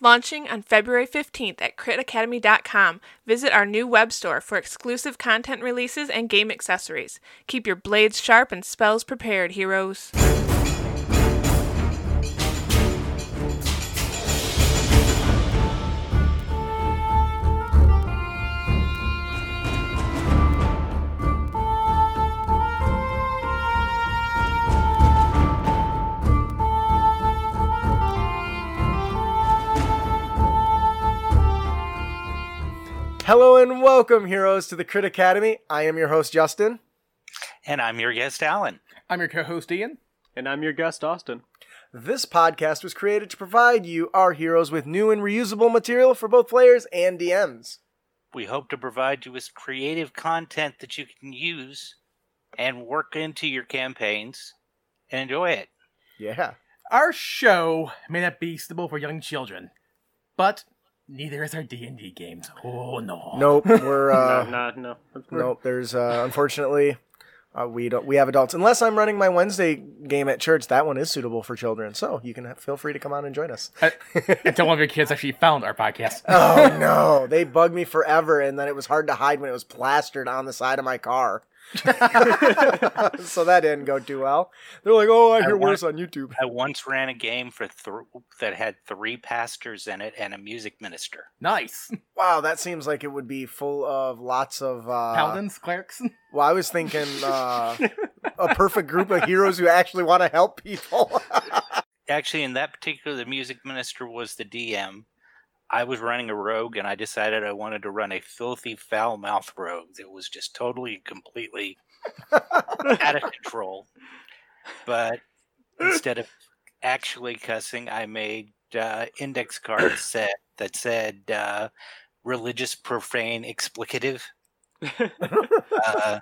Launching on February 15th at critacademy.com, visit our new web store for exclusive content releases and game accessories. Keep your blades sharp and spells prepared, heroes. Hello and welcome, heroes, to the Crit Academy. I am your host, Justin. And I'm your guest, Alan. I'm your co-host Ian. And I'm your guest, Austin. This podcast was created to provide you, our heroes, with new and reusable material for both players and DMs. We hope to provide you with creative content that you can use and work into your campaigns and enjoy it. Yeah. Our show may not be suitable for young children, but neither is our D&D games. Oh no. Nope. We're uh, no, no, no. nope. There's uh, unfortunately uh, we don't we have adults unless I'm running my Wednesday game at church. That one is suitable for children, so you can have, feel free to come on and join us. Uh, Until one of your kids actually found our podcast. oh no, they bugged me forever, and then it was hard to hide when it was plastered on the side of my car. so that didn't go too well. They're like, "Oh, I I hear want- worse on YouTube." I once ran a game for th- that had three pastors in it and a music minister. Nice. Wow, that seems like it would be full of lots of uh, Paladins, clerics. Well, I was thinking uh, a perfect group of heroes who actually want to help people. Actually, in that particular, the music minister was the DM. I was running a rogue, and I decided I wanted to run a filthy, foul mouth rogue that was just totally, and completely out of control. But instead of actually cussing, I made uh, index cards set that said uh, religious, profane, explicative, uh,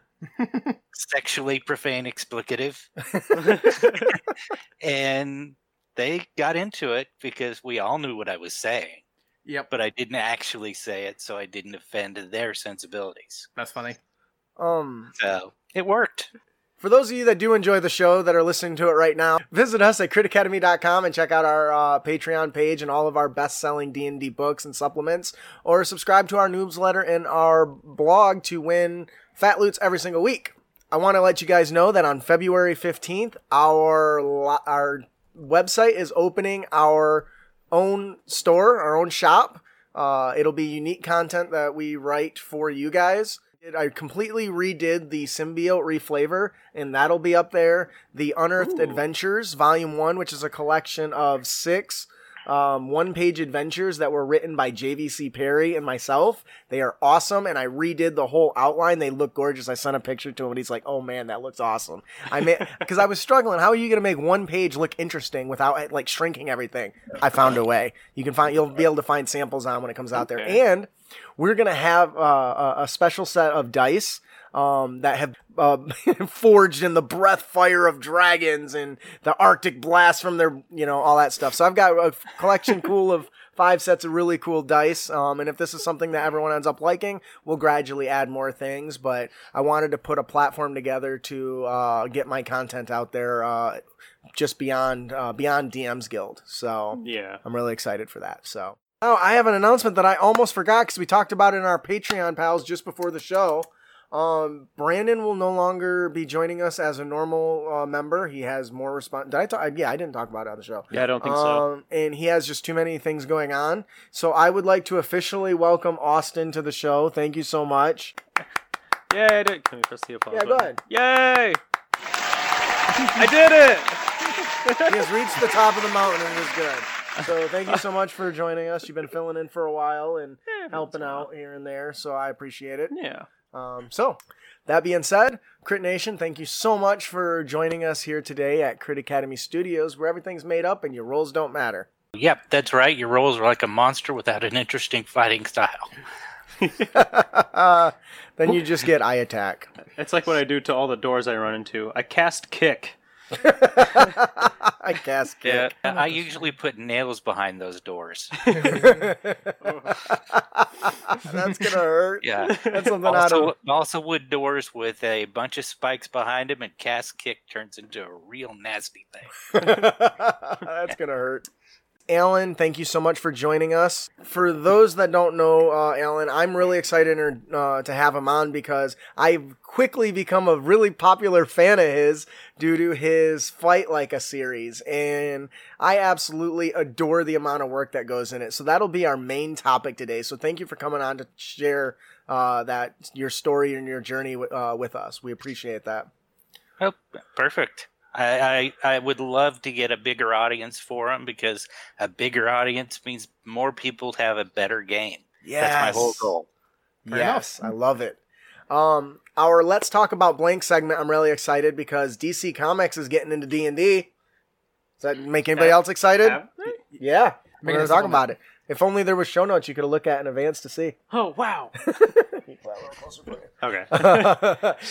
sexually profane, explicative, and they got into it because we all knew what I was saying, yep, but I didn't actually say it, so I didn't offend their sensibilities. that's funny. um, So it worked. for those of you that do enjoy the show that are listening to it right now, visit us at critacademy.com and check out our uh, Patreon page and all of our best-selling D&D books and supplements, or subscribe to our newsletter and our blog to win Fat Loots every single week. I want to let you guys know that on February 15th, our lo- our website is opening our own store, our own shop. Uh, it'll be unique content that we write for you guys. I completely redid the symbiote reflavor, and that'll be up there. The Unearthed Ooh. Adventures, Volume 1, which is a collection of six um, one page adventures that were written by JVC Parry and myself. They are awesome, and I redid the whole outline. They look gorgeous. I sent a picture to him, and he's like, "Oh man, that looks awesome." I made because I was struggling. How are you going to make one page look interesting without like shrinking everything? I found a way. You can find you'll be able to find samples on when it comes out there, and we're gonna have uh, a special set of dice um, that have uh, forged in the breath fire of dragons and the Arctic blast from their, you know, all that stuff. So I've got a collection cool of five sets of really cool dice. Um, and if this is something that everyone ends up liking, we'll gradually add more things. But I wanted to put a platform together to uh, get my content out there. Uh, just beyond uh, beyond DM's Guild, so Yeah. I'm really excited for that. So, oh, I have an announcement that I almost forgot because we talked about it in our Patreon pals just before the show. Um, Brandon will no longer be joining us as a normal uh, member. He has more response. Did I talk? Yeah, I didn't talk about it on the show. Yeah, I don't think so. Um, and he has just too many things going on. So I would like to officially welcome Austin to the show. Thank you so much. Yay, I did. Can we press the applause Yeah, go ahead. Yay! I did it! He has reached the top of the mountain and it is good. So thank you so much for joining us. You've been filling in for a while and Yeah, helping out here and there, so I appreciate it. Yeah. Um, so, that being said, Crit Nation, thank you so much for joining us here today at Crit Academy Studios, where everything's made up and your rolls don't matter. Yep, that's right. Your rolls are like a monster without an interesting fighting style. then you just get eye attack. It's like what I do to all the doors I run into. I cast kick. I cast kick. I usually put nails behind those doors. That's gonna hurt. Yeah. That's something out Also, of. also wood doors with a bunch of spikes behind them, and cast kick turns into a real nasty thing. That's gonna hurt. Alan, thank you so much for joining us. For those that don't know uh, Alan, I'm really excited uh, to have him on because I've quickly become a really popular fan of his due to his Fight Like a series, and I absolutely adore the amount of work that goes in it. So that'll be our main topic today. So thank you for coming on to share uh, that your story and your journey uh, with us. We appreciate that. Oh, perfect. I, I, I would love to get a bigger audience for them because a bigger audience means more people have a better game. Yes. That's my whole goal. Fair yes, enough. I love it. Um, our let's talk about blank segment. I'm really excited because DC Comics is getting into D and D. Does that make anybody else excited? Yeah, we're gonna talk about it. If only there was show notes you could look at in advance to see. Oh wow! okay. um,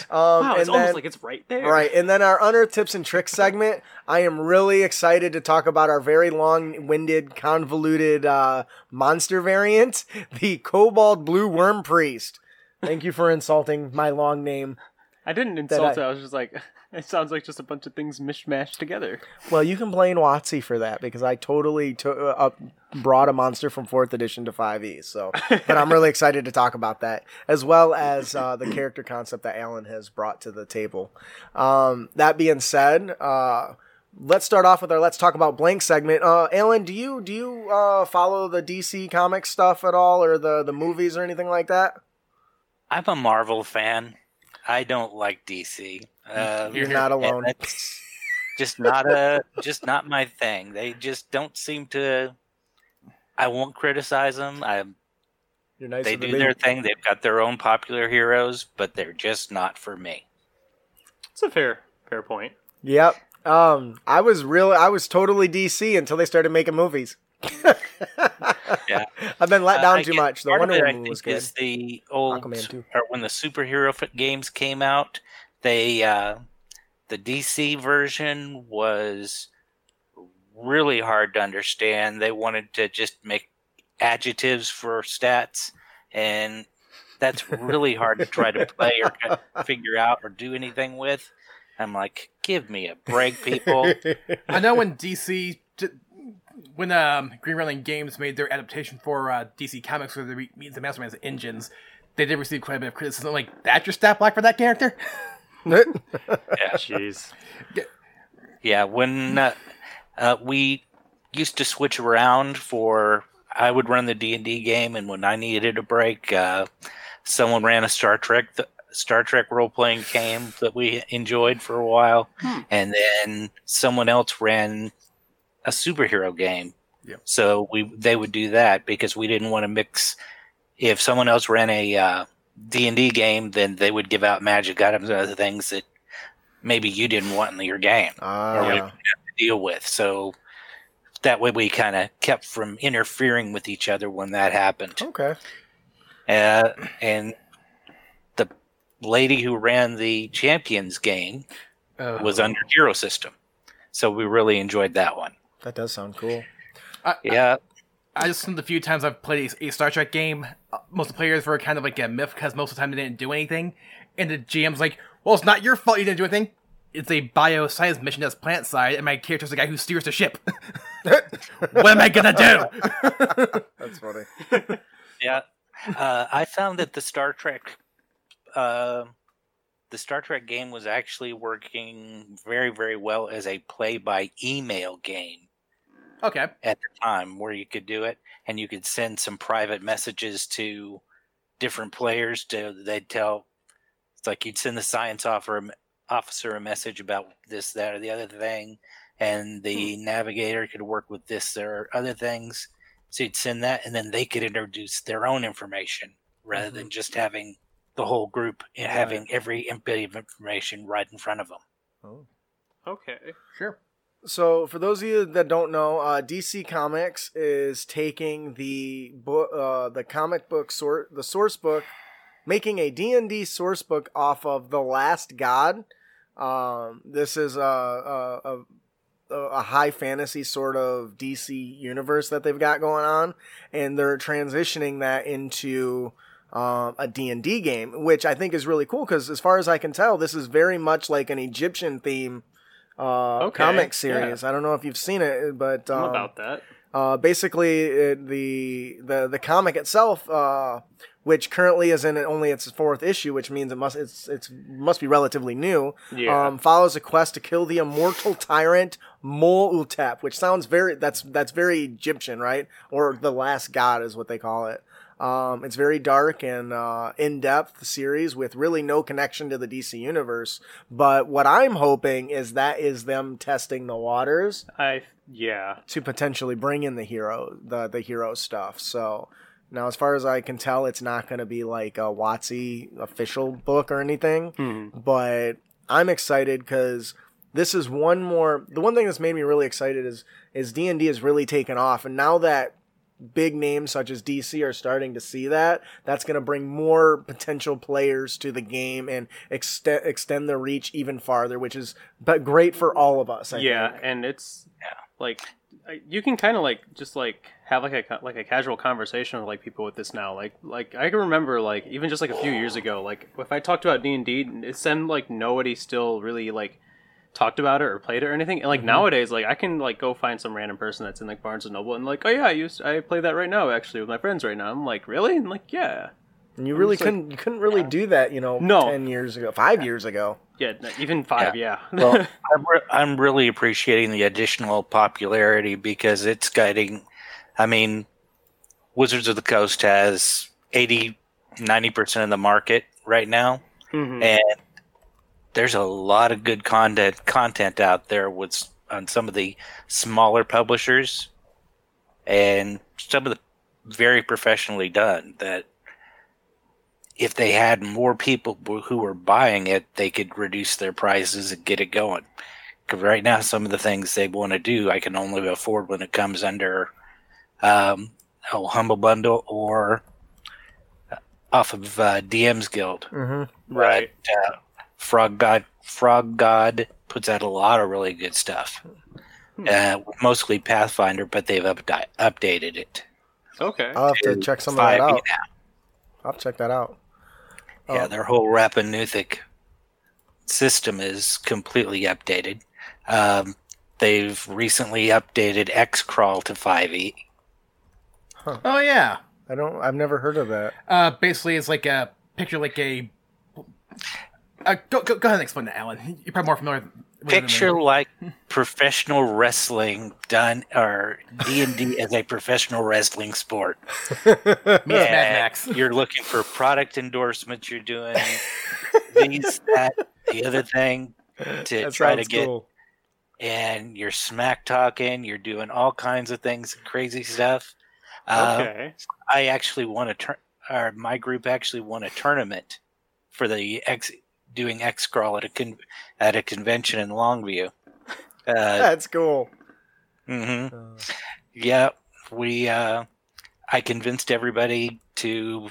wow, it's almost then, like it's right there. Right, and then our unearthed tips and tricks segment. I am really excited to talk about our very long-winded, convoluted uh, monster variant, the Kobold Blue Worm Priest. Thank you for insulting my long name. I didn't insult I, it. I was just like, it sounds like just a bunch of things mishmashed together. Well, you can blame WotC for that because I totally t- uh, brought a monster from fourth edition to 5e. So, but I'm really excited to talk about that as well as uh, the character concept that Alan has brought to the table. Um, that being said, uh, let's start off with our let's talk about blank segment. Uh, Alan, do you do you uh, follow the DC comic stuff at all, or the the movies or anything like that? I'm a Marvel fan. I don't like DC. Um, You're not alone. just not a just not my thing. They just don't seem to. I won't criticize them. I. Nice they do their thing. They've got their own popular heroes, but they're just not for me. It's a fair fair point. Yep. Um, I was really, I was totally DC until they started making movies. yeah, I've been let down uh, too much. The Wonder Woman was good. Is the old Aquaman too. or when the superhero games came out, they uh, the DC version was really hard to understand. They wanted to just make adjectives for stats, and that's really hard to try to play or figure out or do anything with. I'm like, give me a break, people. I know when DC, when um, Green Ronin Games made their adaptation for uh, DC Comics, where they meet the Masterminds engines, they did receive quite a bit of criticism. Like, that's your stat block for that character? yeah, jeez. Yeah, when uh, uh, we used to switch around for, I would run the D and D game, and when I needed a break, uh, someone ran a Star Trek. Th- Star Trek role playing game that we enjoyed for a while, hmm. and then someone else ran a superhero game. Yep. So we they would do that because we didn't want to mix. If someone else ran a uh, D and D game, then they would give out magic items and other things that maybe you didn't want in your game uh, or yeah. have to deal with. So that way, we kind of kept from interfering with each other when that happened. Okay. Uh, and the lady who ran the champions game uh, was under hero system, so we really enjoyed that one. That does sound cool. yeah. I just in the few times I've played a, a Star Trek game, uh, most of the players were kind of like a myth because most of the time they didn't do anything, and the GM's like, "Well, it's not your fault you didn't do anything. It's a bioscience mission that's plant side, and my character's the guy who steers the ship. what am I gonna do?" that's funny. yeah, uh, I found that the Star Trek, uh, the Star Trek game was actually working very, very well as a play by email game Okay. At the time, where you could do it, and you could send some private messages to different players. To they'd tell, it's like you'd send the science officer officer a message about this, that, or the other thing, and the hmm. navigator could work with this or other things. So you'd send that, and then they could introduce their own information rather mm-hmm. than just having the whole group and having every bit of information right in front of them. Oh. Okay. Sure. So, for those of you that don't know, uh, DC Comics is taking the book, uh, the comic book source, the source book, making a D and D source book off of the Last God. Um, this is a, a, a, a high fantasy sort of DC universe that they've got going on, and they're transitioning that into um, a D&D game, which I think is really cool because as far as I can tell, this is very much like an Egyptian theme uh, okay. comic series. Yeah. I don't know if you've seen it, but um, about that. Uh, basically, it, the the the comic itself, uh, which currently is in only its fourth issue, which means it must it's it's must be relatively new. Yeah. Um, follows a quest to kill the immortal tyrant Mol Utep, which sounds very that's that's very Egyptian, right? Or the last god is what they call it. Um, it's very dark and uh, in depth series with really no connection to the DC universe. But what I'm hoping is that is them testing the waters I yeah. to potentially bring in the hero the the hero stuff. So now, as far as I can tell, it's not going to be like a WotC official book or anything. Hmm. But I'm excited because this is one more. The one thing that's made me really excited is is D and D has really taken off, and now that big names such as DC are starting to see that, that's going to bring more potential players to the game and extend extend the reach even farther, which is but great for all of us. I yeah, think. and it's Yeah. like you can kind of like just like have like a like a casual conversation with like people with this now. Like like I can remember like even just like a few years ago, like if I talked about D and D, it seemed like nobody still really like talked about it or played it or anything. And like Mm-hmm. nowadays, like I can like go find some random person that's in like Barnes and Noble and like, oh yeah, I used I play that right now actually with my friends right now. I'm like, really? And like, yeah, And you really just like- couldn't you couldn't really do that, you know, No. ten years ago, five years ago. yeah, even five, yeah. Well, I'm, re- I'm really appreciating the additional popularity because it's guiding. I mean, Wizards of the Coast has 80, 90% of the market right now. Mhm. And there's a lot of good content content out there with on some of the smaller publishers and some of the very professionally done that if they had more people who were buying it, they could reduce their prices and get it going. Because right now, some of the things they want to do, I can only afford when it comes under um, a humble bundle or uh, off of uh, DM's Guild. Mm-hmm. Right. But, uh, Frog God, Frog God puts out a lot of really good stuff. Uh, mostly Pathfinder, but they've updi- updated it. Okay. I'll have to to check some of that 5e out. I'll check that out. Yeah, Oh. their whole Rappan Athuk system is completely updated. Um, they've recently updated Xcrawl to E. 5e. Oh yeah. I don't. I've never heard of that. Uh, basically, it's like a picture, like a. Uh, go, go, go ahead and explain that, Alan. You're probably more familiar. with it. Picture like professional wrestling done, or D and D as a professional wrestling sport. Meets Mad Max. You're looking for product endorsements. You're doing these, that, the other thing to That try to get cool. and you're smack talking, you're doing all kinds of things, crazy stuff. Uh, okay. I actually won a turn. or my group actually won a tournament for the X doing Xcrawl at a con- at a convention in Longview. Uh, That's cool. mhm. Uh, Yeah, we. Uh, I convinced everybody to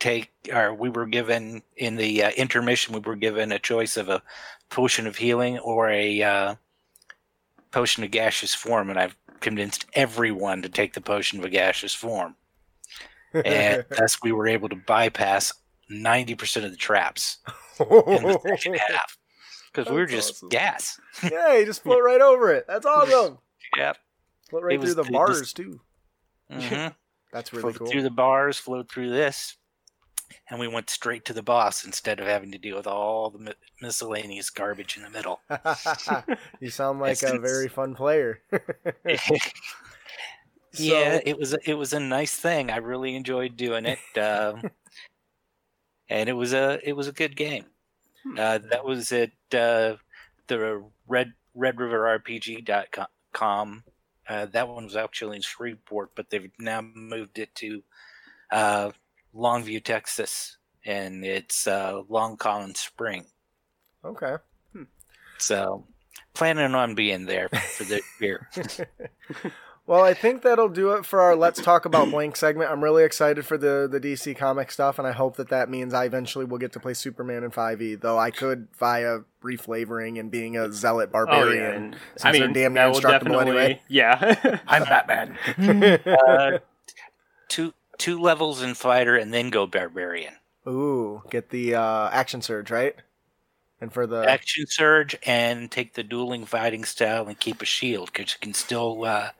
take, or we were given in the uh, intermission. We were given a choice of a potion of healing or a uh, potion of gaseous form, and I've convinced everyone to take the potion of gaseous form, and thus we were able to bypass ninety percent of the traps in the second half because we were just awesome. gas. yeah, you just float right over it. That's awesome. Yep. Float right It through the the- bars too. hmm That's really flowed cool. through the bars, float through this, and we went straight to the boss instead of having to deal with all the mi- miscellaneous garbage in the middle. you sound like a very fun player. yeah, it was a, it was a nice thing. I really enjoyed doing it, um, and it was a it was a good game. Uh, that was at uh, the Red Red River RPG.com. Uh, that one was actually in Shreveport, but they've now moved it to uh, Longview, Texas, and it's uh, Long Collins Spring. Okay. So, planning on being there for this year. Well, I think that'll do it for our Let's Talk About Blank segment. I'm really excited for the, the DC comic stuff, and I hope that that means I eventually will get to play Superman in 5e, though I could via reflavoring and being a zealot barbarian. Oh barbarian. yeah. and- since I they're mean, damn that near will indestructible anyway. Yeah. I'm Batman. uh, two two levels in fighter, and then go barbarian. Ooh, get the uh, action surge, right? And for the. action surge and take the dueling fighting style and keep a shield because you can still uh,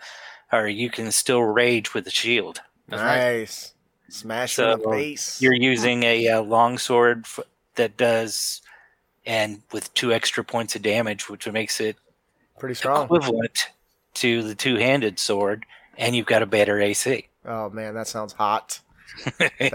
or you can still rage with the shield. That's right. nice. Smash in the So, face. You're using a uh, long sword f- that does, and with two extra points of damage, which makes it Pretty strong. equivalent to the two-handed sword, and you've got a better AC. Oh man, that sounds hot. I,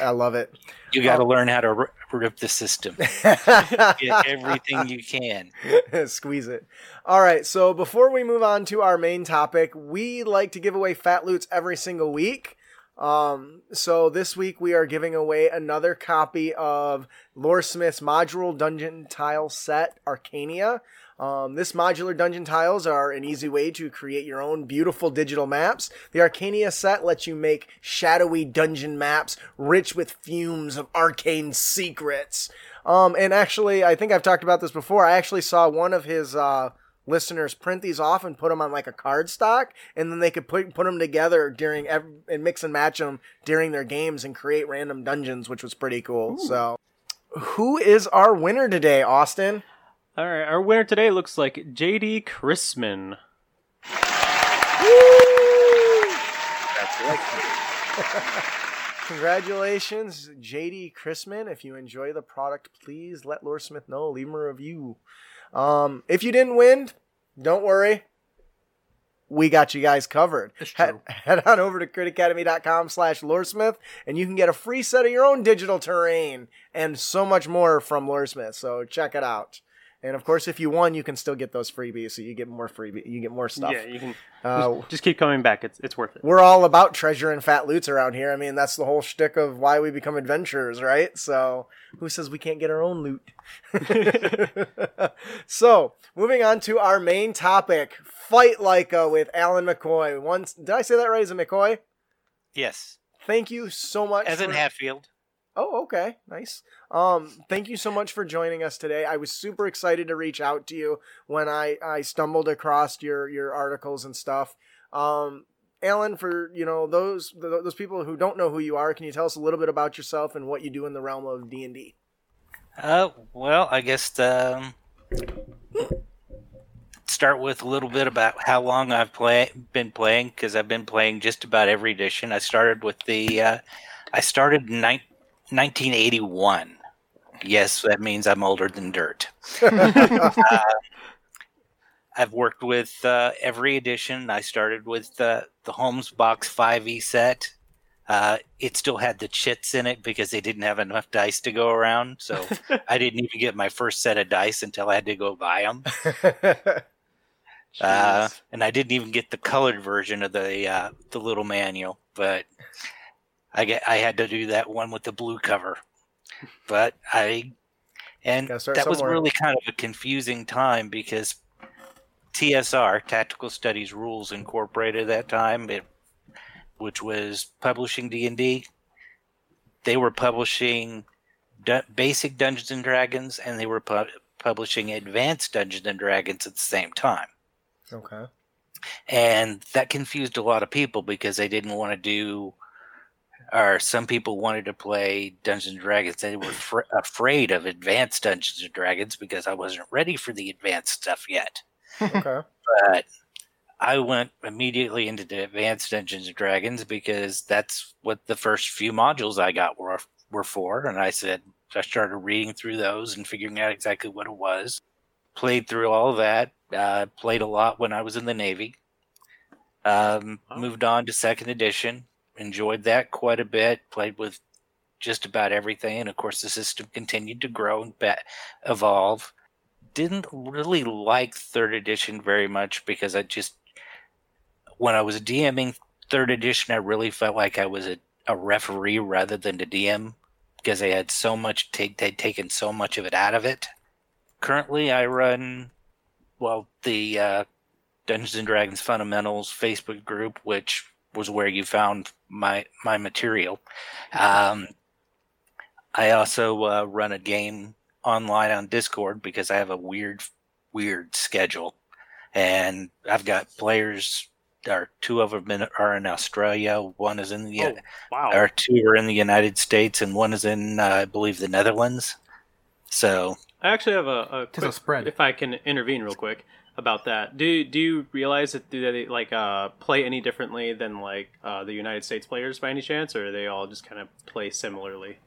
I love it. you got to Oh. learn how to r- rip the system. Get everything you can. Squeeze it. All right, so before we move on to our main topic, we like to give away fat loots every single week. Um, so this week we are giving away another copy of Loresmith's modular dungeon tile set, Arcania. Um, this modular dungeon tiles are an easy way to create your own beautiful digital maps. The Arcania set lets you make shadowy dungeon maps rich with fumes of arcane secrets. Um, and actually, I think I've talked about this before. I actually saw one of his uh, listeners print these off and put them on like a card stock, and then they could put put them together during ev- and mix and match them during their games and create random dungeons, which was pretty cool. So, who is our winner today, Austin? All right, our winner today looks like JD Chrisman. Woo! That's right. Congratulations, JD Chrisman. If you enjoy the product, please let Loresmith know. Leave him a review. Um, if you didn't win, don't worry. We got you guys covered. Head, head on over to critacademy.com slash Loresmith and you can get a free set of your own digital terrain and so much more from Loresmith. So check it out. And of course, if you won, you can still get those freebies. So you get more freebie, you get more stuff. Yeah, you can Uh, just, just keep coming back. It's it's worth it. we're all about treasure and fat loots around here. I mean, that's the whole shtick of why we become adventurers, right? So, who says we can't get our own loot? so, moving on to our main topic Fight Like a with Alan McCoy. Once, did I say that right? Is it McCoy? Yes, Thank you so much. as in Hatfield. Oh, okay. Nice. Um, thank you so much for joining us today. I was super excited to reach out to you when I, I stumbled across your, your articles and stuff. Um, Alan, for you know those th- those people who don't know who you are, can you tell us a little bit about yourself and what you do in the realm of D and D? Uh, well, I guess um, start with a little bit about how long I've play been playing because I've been playing just about every edition. I started with the uh, I started in nine 1981. Yes, that means I'm older than dirt. Uh, I've worked with uh, every edition. I started with uh, the Holmes Box 5e set. Uh, it still had the chits in it because they didn't have enough dice to go around. So I didn't even get my first set of dice until I had to go buy them. Uh, and I didn't even get the colored version of the uh, the little manual, but I get I had to do that one with the blue cover. But I and that was really kind of a confusing time because TSR Tactical Studies Rules Incorporated at that time, it, which was publishing D and D. They were publishing du- basic Dungeons and Dragons, and they were pu- publishing advanced Dungeons and Dragons at the same time okay. and that confused a lot of people because they didn't want to do or some people wanted to play Dungeons and Dragons. They were fr- afraid of advanced Dungeons and Dragons because I wasn't ready for the advanced stuff yet. Okay. But I went immediately into the advanced Dungeons and Dragons because that's what the first few modules I got were were for, and I said I started reading through those and figuring out exactly what it was. Played through all of that. Uh, played a lot when I was in the Navy. Um, Wow. Moved on to second edition. Enjoyed that quite a bit. Played with just about everything, and of course the system continued to grow and be- evolve. Didn't really like third edition very much because I just when I was DMing third edition, I really felt like I was a, a referee rather than the DM because they had so much, they'd taken so much of it out of it. Currently, I run, well, the uh, Dungeons and Dragons Fundamentals Facebook group, which was where you found my my material. Um, I also uh, run a game online on Discord because I have a weird, weird schedule, and I've got players. Or two of them are in Australia. One is in the Oh, wow. or two are in the United States, and one is in, uh, I believe, the Netherlands. So, I actually have a, a Tis a quick, spread. if I can intervene real quick. About that. Do do you realize that do they like uh, play any differently than like uh, the United States players by any chance, or they all just kind of play similarly?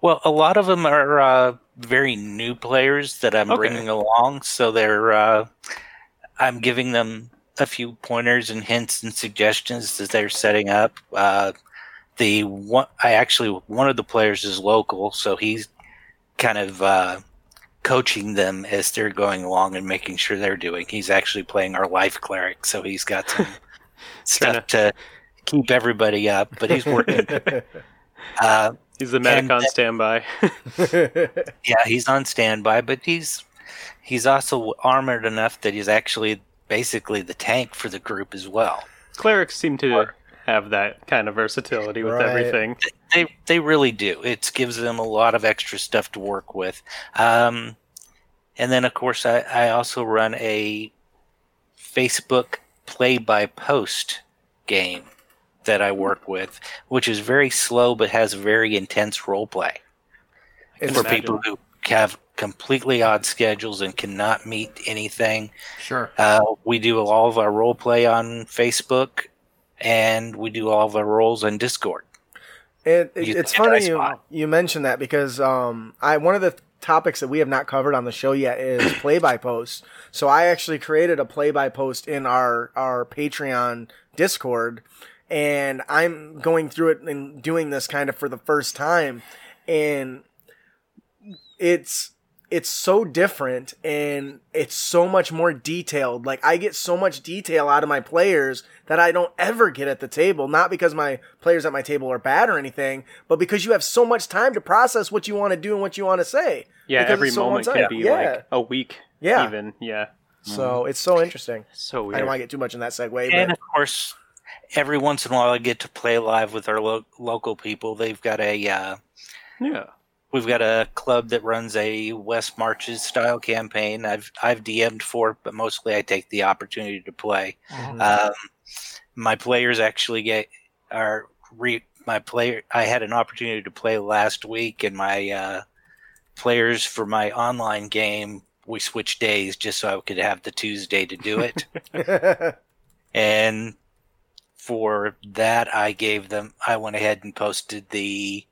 Well, a lot of them are uh, very new players that I'm Okay. bringing along, so they're uh, I'm giving them a few pointers and hints and suggestions as they're setting up. Uh, the one I actually one of the players is local, so he's kind of uh, coaching them as they're going along and making sure they're doing. He's actually playing our life cleric, so he's got some stuff to keep everybody up. But he's working. Uh, He's the medic on standby. Yeah, he's on standby, but he's he's also armored enough that he's actually basically the tank for the group as well. Clerics seem to have that kind of versatility with Right. everything. They they really do. It gives them a lot of extra stuff to work with. Um, and then of course I, I also run a Facebook play by post game that I work with, which is very slow but has very intense role play. For imagine. people who have completely odd schedules and cannot meet anything. Sure. Uh, we do all of our role play on Facebook, and we do all of our rolls on Discord. It, it, it's funny you, you mentioned that because um, I one of the topics that we have not covered on the show yet is play by post. So I actually created a play by post in our our Patreon Discord, and I'm going through it and doing this kind of for the first time, and it's it's so different and it's so much more detailed. Like I get so much detail out of my players that I don't ever get at the table. Not because my players at my table are bad or anything, but because you have so much time to process what you want to do and what you want to say. Yeah, Because every so moment can be Yeah. like a week. Yeah. even yeah. So it's so interesting. So weird. I don't want to get too much in that segue, And but of course, every once in a while, I get to play live with our lo- local people. They've got a uh, yeah. We've got a club that runs a West Marches style campaign. I've I've DM'd for, but mostly I take the opportunity to play. Mm-hmm. Um, my players actually get are re, my player. I had an opportunity to play last week, and my uh, players for my online game we switched days just so I could have the Tuesday to do it. and for that, I gave them. I went ahead and posted the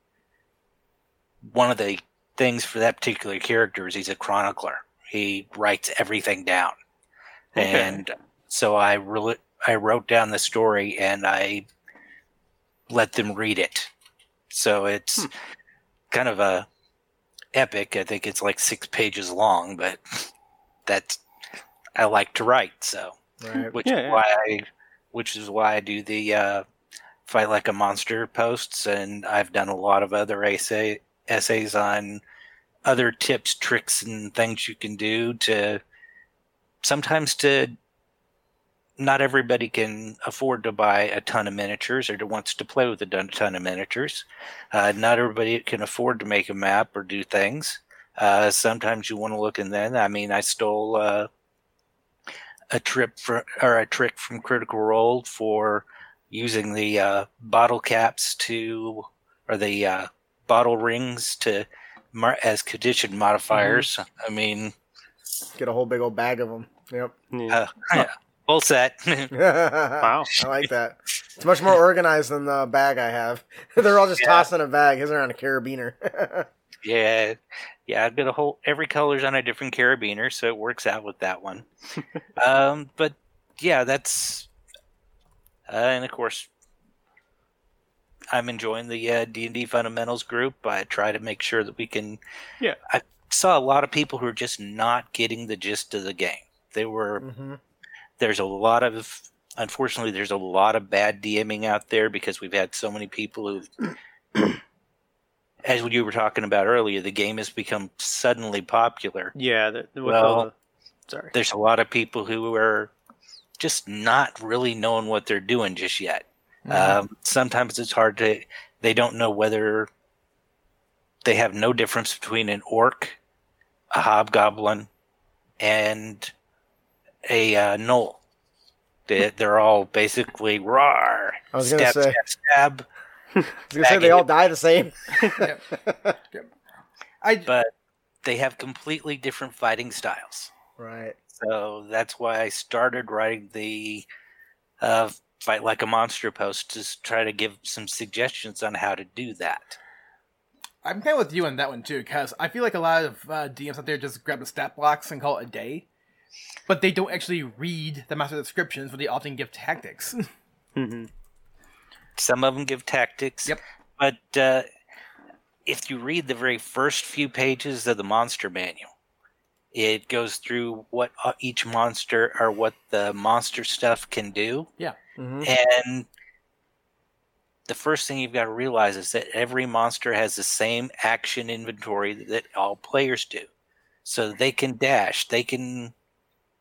one of the things for that particular character is he's a chronicler. He writes everything down, Okay. and so I really I wrote down the story and I let them read it. So it's Hmm. kind of a epic. I think it's like six pages long, but that's I like to write, so right. which Yeah, is yeah. why I, which is why I do the uh, fight like a monster posts, and I've done a lot of other essay essays on other tips, tricks, and things you can do to sometimes to not everybody can afford to buy a ton of miniatures or to wants to play with a ton of miniatures. Uh, not everybody can afford to make a map or do things. Uh, sometimes you want to look in then. I mean, I stole uh, a trip for or a trick from Critical Role for using the uh, bottle caps to or the uh, bottle rings to mar- as condition modifiers. I mean, Get a whole big old bag of them. Yep. Yeah. uh, full set. wow. I like that. It's much more organized than the bag I have. They're all just Yeah. tossed in a bag. His are on a carabiner. Yeah, yeah, I've got a whole every color's on a different carabiner, so it works out with that one. um, but yeah, that's uh, and of course, I'm enjoying the uh, D and D fundamentals group. I try to make sure that we can. Yeah. I saw a lot of people who are just not getting the gist of the game. They were hmm there's a lot of unfortunately there's a lot of bad DMing out there because we've had so many people who as you were talking about earlier the game has become suddenly popular Yeah. The, with Well- all the, sorry. there's a lot of people who are just not really knowing what they're doing just yet um, sometimes it's hard to they don't know whether they have no difference between an orc a hobgoblin and a uh, gnoll they, they're all basically roar I was gonna say. stab stab I was gonna say they all die the same. I but they have completely different fighting styles right. So that's why I started writing the uh, Fight Like a Monster post to try to give some suggestions on how to do that. I'm kind of with you on that one too, because I feel like a lot of uh, DMs out there just grab the stat blocks and call it a day, but they don't actually read the master descriptions, but they often give tactics. hmm Some of them give tactics. Yep. But uh, if you read the very first few pages of the monster manual, it goes through what uh, each monster or what the monster stuff can do. Hmm And the first thing you've got to realize is that every monster has the same action inventory that all players do. So they can dash, they can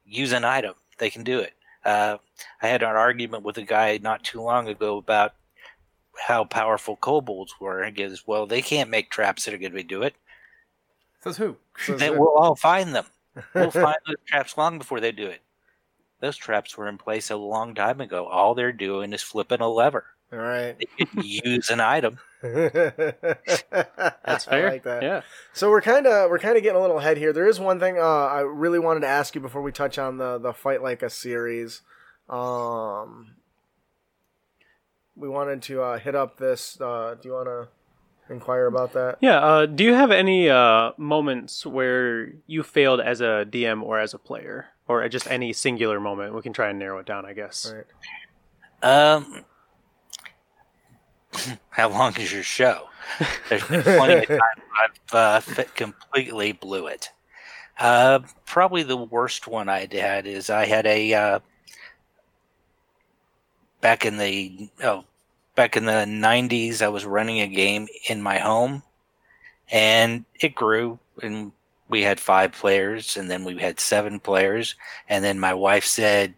use an item, they can do it. Uh, I had an argument with a guy not too long ago about how powerful kobolds were. And he goes, Well, they can't make traps that are going to do it. Says who? So They, it- we'll all find them. We'll find those traps long before they do it. Those traps were in place a long time ago. All they're doing is flipping a lever. All right. They can use an item. That's fair. I like that. Yeah. So we're kind of we're kind of getting a little ahead here. There is one thing uh, I really wanted to ask you before we touch on the the fight like a series. Um, we wanted to uh, hit up this. Uh, do you want to inquire about that? Yeah. Uh, do you have any uh, moments where you failed as a DM or as a player, or just any singular moment? We can try and narrow it down, I guess. Right. Um, how long is your show? There's been plenty of times I've uh, fit completely blew it. Uh, probably the worst one I had is I had a uh, back in the oh back in the '90s. I was running a game in my home, and it grew, and we had five players, and then we had seven players, and then my wife said,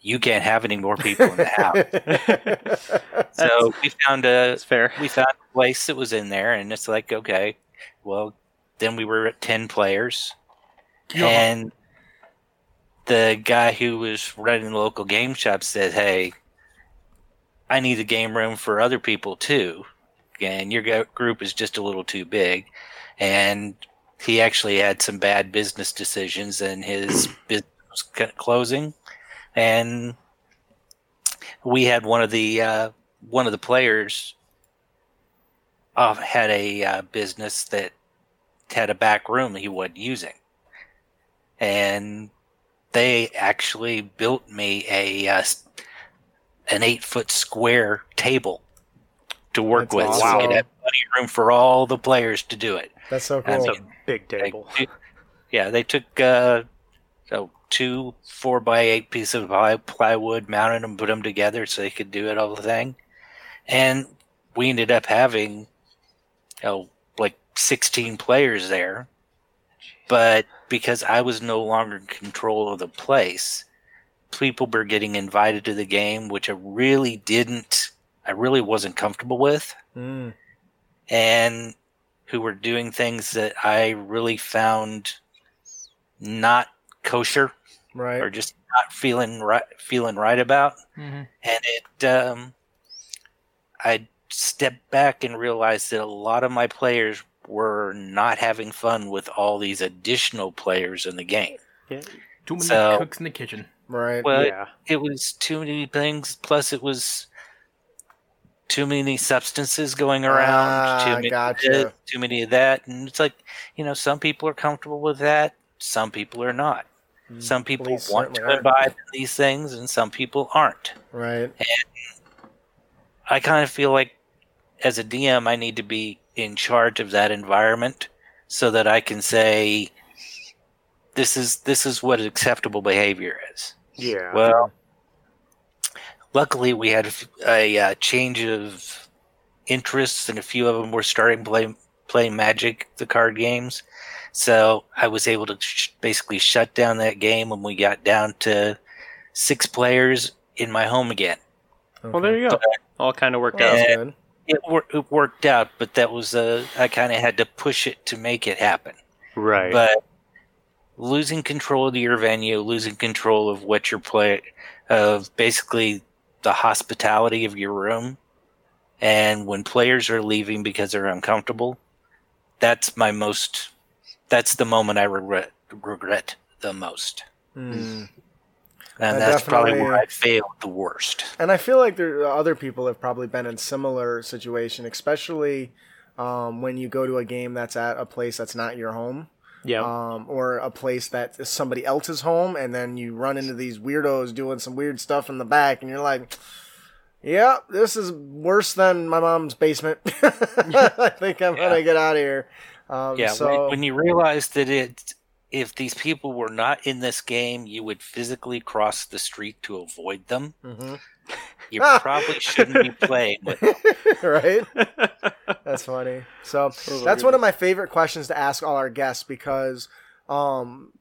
"You can't have any more people in the house." So we found a fair. we found a place that was in there, and it's like, okay, well, then we were at ten players, Yeah. and the guy who was running the local game shop said, "Hey, I need a game room for other people too, and your group is just a little too big." And he actually had some bad business decisions, and his business was closing, and we had one of the uh, one of the players uh, had a uh, business that had a back room he wasn't using, and they actually built me a uh, an eight foot square table to work That's with. So awesome. we could have plenty of room for all the players to do it. That's so And cool. so- Big table. two- yeah, they took uh, so two four by eight pieces of ply- plywood, mounted them, put them together so they could do it all the thing, and we ended up having, you know, like sixteen players there, but because I was no longer in control of the place, people were getting invited to the game, which I really didn't, I really wasn't comfortable with Mm. and who were doing things that I really found not kosher Right. or just not feeling right feeling right about. Mhm. And it um I stepped back and realized that a lot of my players were not having fun with all these additional players in the game. Yeah. Too many So- cooks in the kitchen. Right. Well, yeah. it was too many things plus it was too many substances going around Ah, too many gotcha. of this, too many of that and it's like you know some people are comfortable with that some people are not some people Police want to certainly aren't. imbibe these things and some people aren't Right. And i kind of feel like as a dm i need to be in charge of that environment so that i can say this is this is what acceptable behavior is Yeah. well, luckily we had a, uh, change of interests, and a few of them were starting to play play Magic, the card games. So I was able to sh- basically shut down that game when we got down to six players in my home again. well, there you go. All kind of worked Well, out. good. It, wor- it worked out, but that was uh, I kind of had to push it to make it happen. Right. But losing control of your venue, losing control of what you're play, of basically the hospitality of your room, and when players are leaving because they're uncomfortable, that's my most. That's the moment I regret regret the most. Mm. And That that's probably where I failed the worst. And I feel like there other people have probably been in similar situation, especially um, when you go to a game that's at a place that's not your home. Yeah. um, or a place that is somebody else's home, and then you run into these weirdos doing some weird stuff in the back, and you're like, "Yeah, this is worse than my mom's basement. I think I'm gonna get out of here." Um, Yeah, so when, you realize that it, if these people were not in this game, you would physically cross the street to avoid them. Mhm. You probably shouldn't be playing with them. right? That's funny. So Oh, that's one of my favorite questions to ask all our guests because um,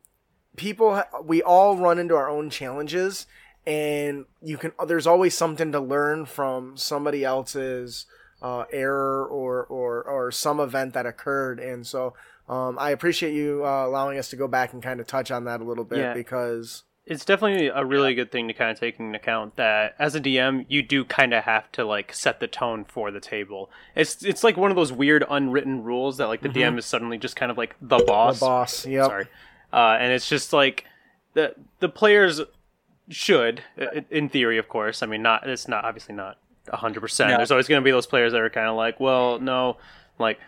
people we all run into our own challenges, and you can there's always something to learn from somebody else's uh, error or, or or some event that occurred, and so. Um, I appreciate you uh, allowing us to go back and kind of touch on that a little bit Yeah. because it's definitely a really good thing to kind of take into account that as a DM, you do kind of have to like set the tone for the table. It's it's like one of those weird unwritten rules that like the DM is suddenly just kind of like the boss. the boss. Yep. Sorry, uh, and it's just like the the players should, in theory, of course. I mean, not it's not obviously not hundred percent. There's always going to be those players that are kind of like, well, no, like.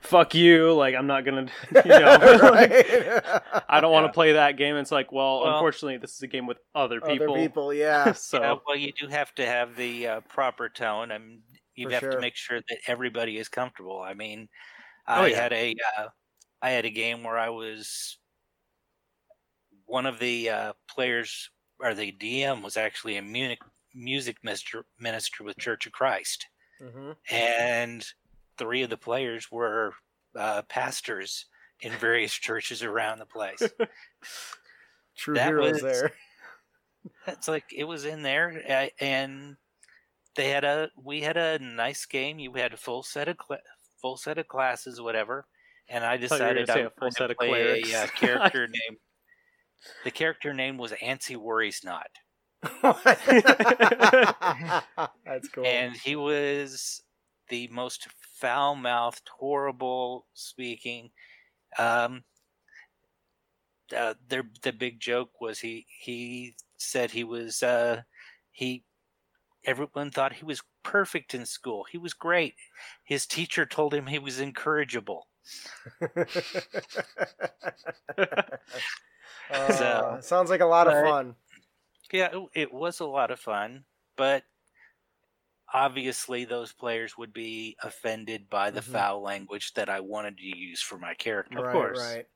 Fuck you! Like I'm not gonna, you know, right? I don't want to play that game. It's like, well, Well- unfortunately, this is a game with other people. Other people, yeah. so Yeah, well, you do have to have the uh, proper tone. I mean, you have sure. to make sure that everybody is comfortable. I mean, Oh, I yeah. had a uh, I had a game where I was one of the uh, players or the DM was actually a Munich music minister, minister with Church of Christ, hmm and three of the players were uh, pastors in various churches around the place. True That heroes was- there. It's like it was in there, and they had a we had a nice game. You had a full set of cla- full set of classes, whatever. And I thought you were gonna decided I was full going set to of play a uh, character name. The character name was Antsy Worries Not, That's cool. and he was the most foul mouthed, horrible speaking. Um, uh, their the big joke was he he said he was uh, he everyone thought he was perfect in school. He was great. His teacher told him he was incorrigible. Uh, So- sounds like a lot of fun. Yeah, it, it was a lot of fun, but obviously those players would be offended by the Mhm. foul language that I wanted to use for my character. Of right, course. right.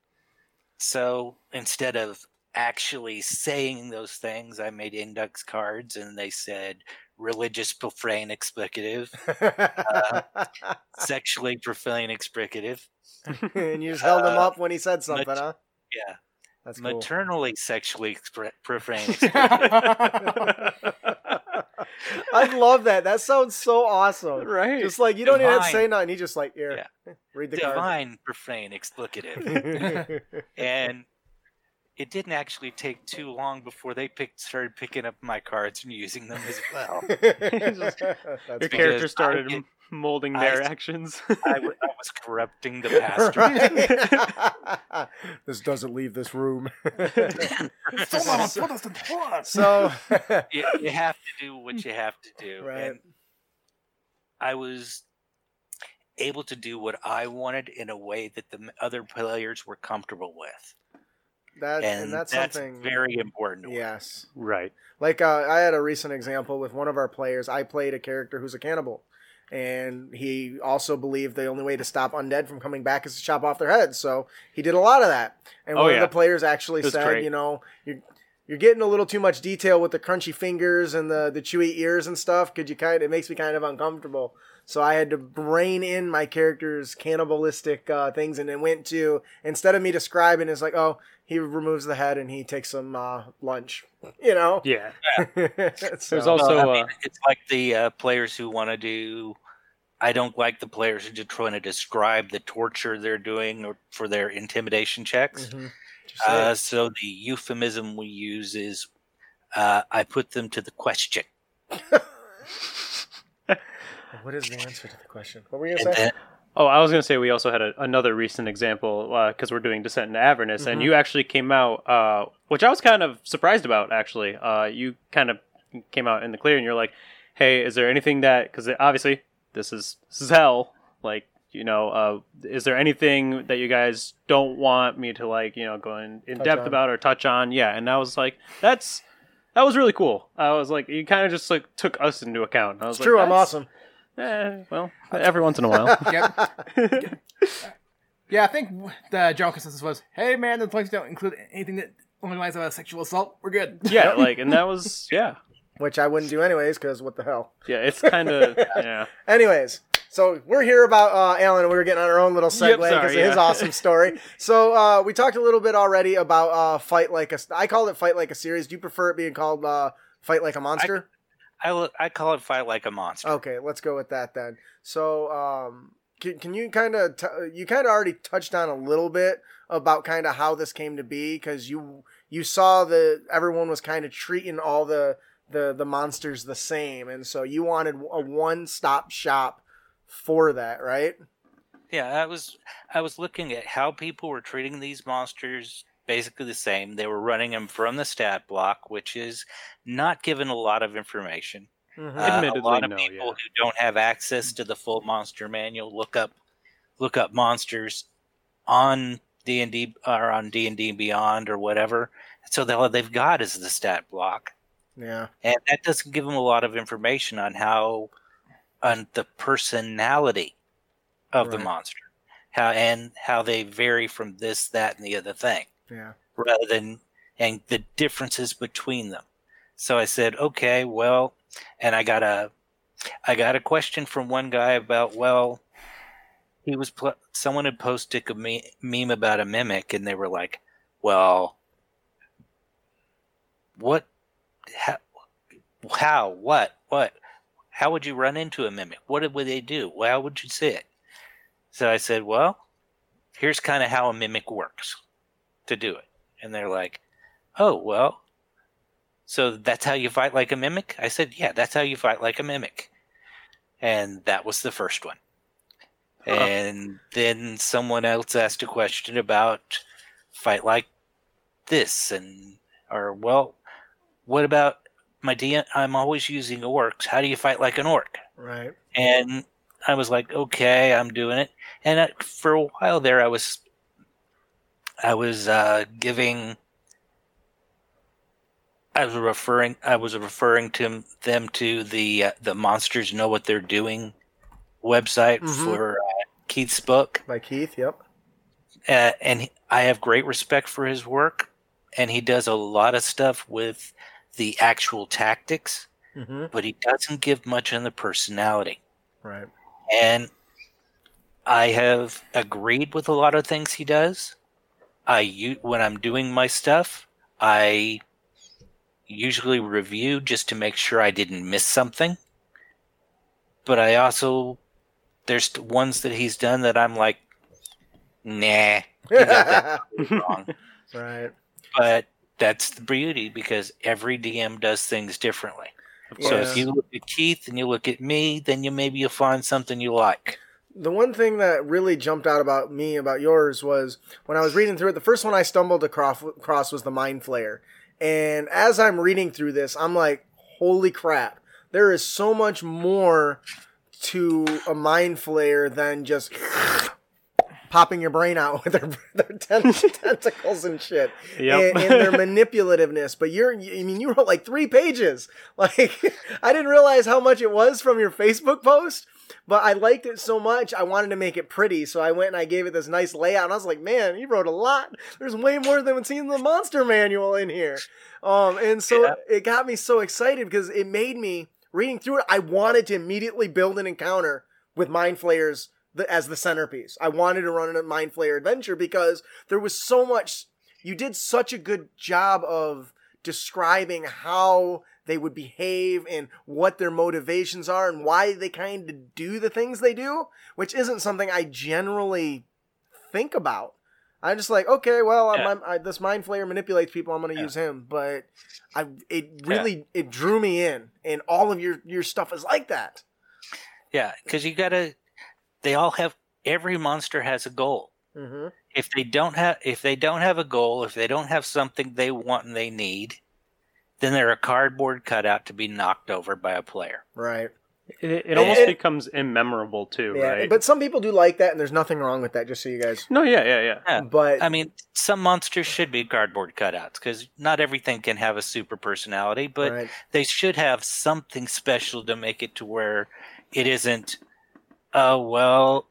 So instead of actually saying those things, I made index cards and they said religious, profane, explicative, sexually profane, explicative. and you just held him Uh, up when he said something, mat- huh? Yeah, That's cool. maternally, sexually expre- profane, explicative. I love that. That sounds so awesome. right. Just like you don't even have to say nothing. He just like here, read the card. divine, profane, explicative. and it didn't actually take too long before they picked started picking up my cards and using them as well. That's Your character started get- m molding their s- actions. I, w- I was corrupting the pastor. Right. this doesn't leave this room. so, you, you have to do what you have to do. Right. And I was able to do what I wanted in a way that the other players were comfortable with. that and and that's, that's something very important. Yes. right. Like uh, I had a recent example with one of our players. I played a character who's a cannibal, and he also believed the only way to stop undead from coming back is to chop off their heads. So he did a lot of that. And Oh, one yeah. of the players actually said, great. you know, you're you're getting a little too much detail with the crunchy fingers and the the chewy ears and stuff. Could you kind? It makes me kind of uncomfortable. So I had to brain in my character's cannibalistic uh, things, and it went to instead of me describing, it's like, oh, he removes the head and he takes some uh, lunch. You know. Yeah. There's There's Well, also I mean, uh, it's like the uh, players who want to do. I don't like the players who just trying to describe the torture they're doing or for their intimidation checks. Mhm. Just Uh, so the euphemism we use is, uh, I put them to the question, what is the answer to the question? What were you and gonna say? then Oh, I was gonna say we also had a, another recent example because we're doing Descent into Avernus, and Mhm. you actually came out, uh, which I was kind of surprised about. Actually, uh, you kind of came out in the clear, and you're like, "Hey, is there anything that? Because obviously this is this is hell. Like, you know, uh, is there anything that you guys don't want me to like, you know, go in, in Touch depth on. about or touch on? Yeah." And I was like, "That's." That was really cool. I was like, you kind of just like took us into account. I was It's like, true. I'm awesome. Eh, well, every once in a while. Yep. yeah, I think the general consensus was, "Hey, man, the points don't include anything that only lies about sexual assault. We're good." yeah, like, and that was yeah, Which I wouldn't do anyways, because what the hell. yeah. It's kind of yeah. Anyways, so we're here about uh, Alan, and we were getting on our own little segue because sorry, of his awesome story. So uh, we talked a little bit already about uh, fight like a. I call it fight like a series. Do you prefer it being called uh, fight like a monster? I, look, I call it fight like a monster. Okay, let's go with that then. So, um, can, can you kind of t- you kind of already touched on a little bit about kind of how this came to be because you you saw that everyone was kind of treating all the the the monsters the same, and so you wanted a one stop shop for that, right? Yeah, I was I was looking at how people were treating these monsters basically the same. They were running them from the stat block, which is not given a lot of information. Mhm. Uh, a Admittedly, lot of no, people yeah. who don't have access to the full monster manual look up look up monsters on D and D or on D and D Beyond or whatever. So all they've got is the stat block, yeah, and that doesn't give them a lot of information on how on the personality of the monster, how and how they vary from this, that, and the other thing. Yeah, rather than and the differences between them. So I said, okay, well, and I got a I got a question from one guy about well, he was pl- someone had posted a me- meme about a mimic, and they were like, well, what, how, how, what, what, how would you run into a mimic? What would they do? Well, how would you see it? So I said, well, here's kind of how a mimic works to do it. And they're like, oh, well, so that's how you fight like a mimic? I said, yeah, that's how you fight like a mimic. And that was the first one. Huh. And then someone else asked a question about fight like this and or well what about my I'm always using orcs. How do you fight like an orc? right, And I was like, okay, I'm doing it. And uh, for a while there, I was, I was uh, giving, I was referring, I was referring to them to the uh, the monsters know what they're doing website Mhm. for uh, Keith's book, by Keith. Yep. uh, and he- I have great respect for his work, and he does a lot of stuff with the actual tactics, Mm-hmm. but he doesn't give much on the personality. Right. and I have agreed with a lot of things he does. I when I'm doing my stuff, I usually review just to make sure I didn't miss something. But I also there's ones that he's done that I'm like, nah, you got that wrong. right. But that's the beauty because every DM does things differently. So if you look at Keith and you look at me, then you maybe you'll find something you like. The one thing that really jumped out about me about yours was when I was reading through it. The first one I stumbled across, across was the Mind Flayer, and as I'm reading through this, I'm like, "Holy crap! There is so much more to a Mind Flayer than just popping your brain out with their, their ten- tentacles and shit, Yep. and, and their manipulativeness." But you're, I mean, you wrote like three pages. Like, I didn't realize how much it was from your Facebook post but I liked it so much I wanted to make it pretty, so I went and I gave it this nice layout. And I was like, man, you wrote a lot. There's way more than what's in the monster manual in here. Um, and so Yeah. it got me so excited because it made me reading through it. I wanted to immediately build an encounter with Mind Flayers the, as the centerpiece. I wanted to run a Mind Flayer adventure because there was so much. You did such a good job of describing how they would behave and what their motivations are and why they kind of do the things they do, which isn't something I generally think about. I'm just like, okay, well, I'm, I'm, I, this mind flayer manipulates people. I'm going to Yeah. use him, but I it really it drew me in, and all of your your stuff is like that. Yeah, because you gotta. They all have every monster has a goal. Mm-hmm. If they don't have if they don't have a goal, if they don't have something they want and they need, then they're a cardboard cutout to be knocked over by a player. Right. It, it almost it- becomes immemorable too, Yeah. right? But some people do like that, and there's nothing wrong with that. Just so you guys. no, yeah, yeah, yeah. Yeah. But I mean, some monsters should be cardboard cutouts because not everything can have a super personality, but right. they should have something special to make it to where it isn't. Oh well,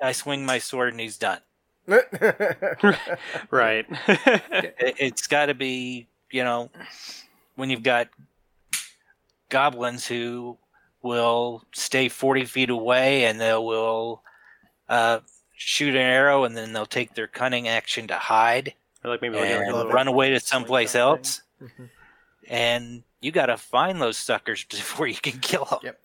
I swing my sword and he's done. Right. It, it's got to be, you know, when you've got goblins who will stay 40 feet away and they will uh, shoot an arrow and then they'll take their cunning action to hide or like maybe and little run away to someplace something. else. Mhm. And you got to find those suckers before you can kill them. Yep.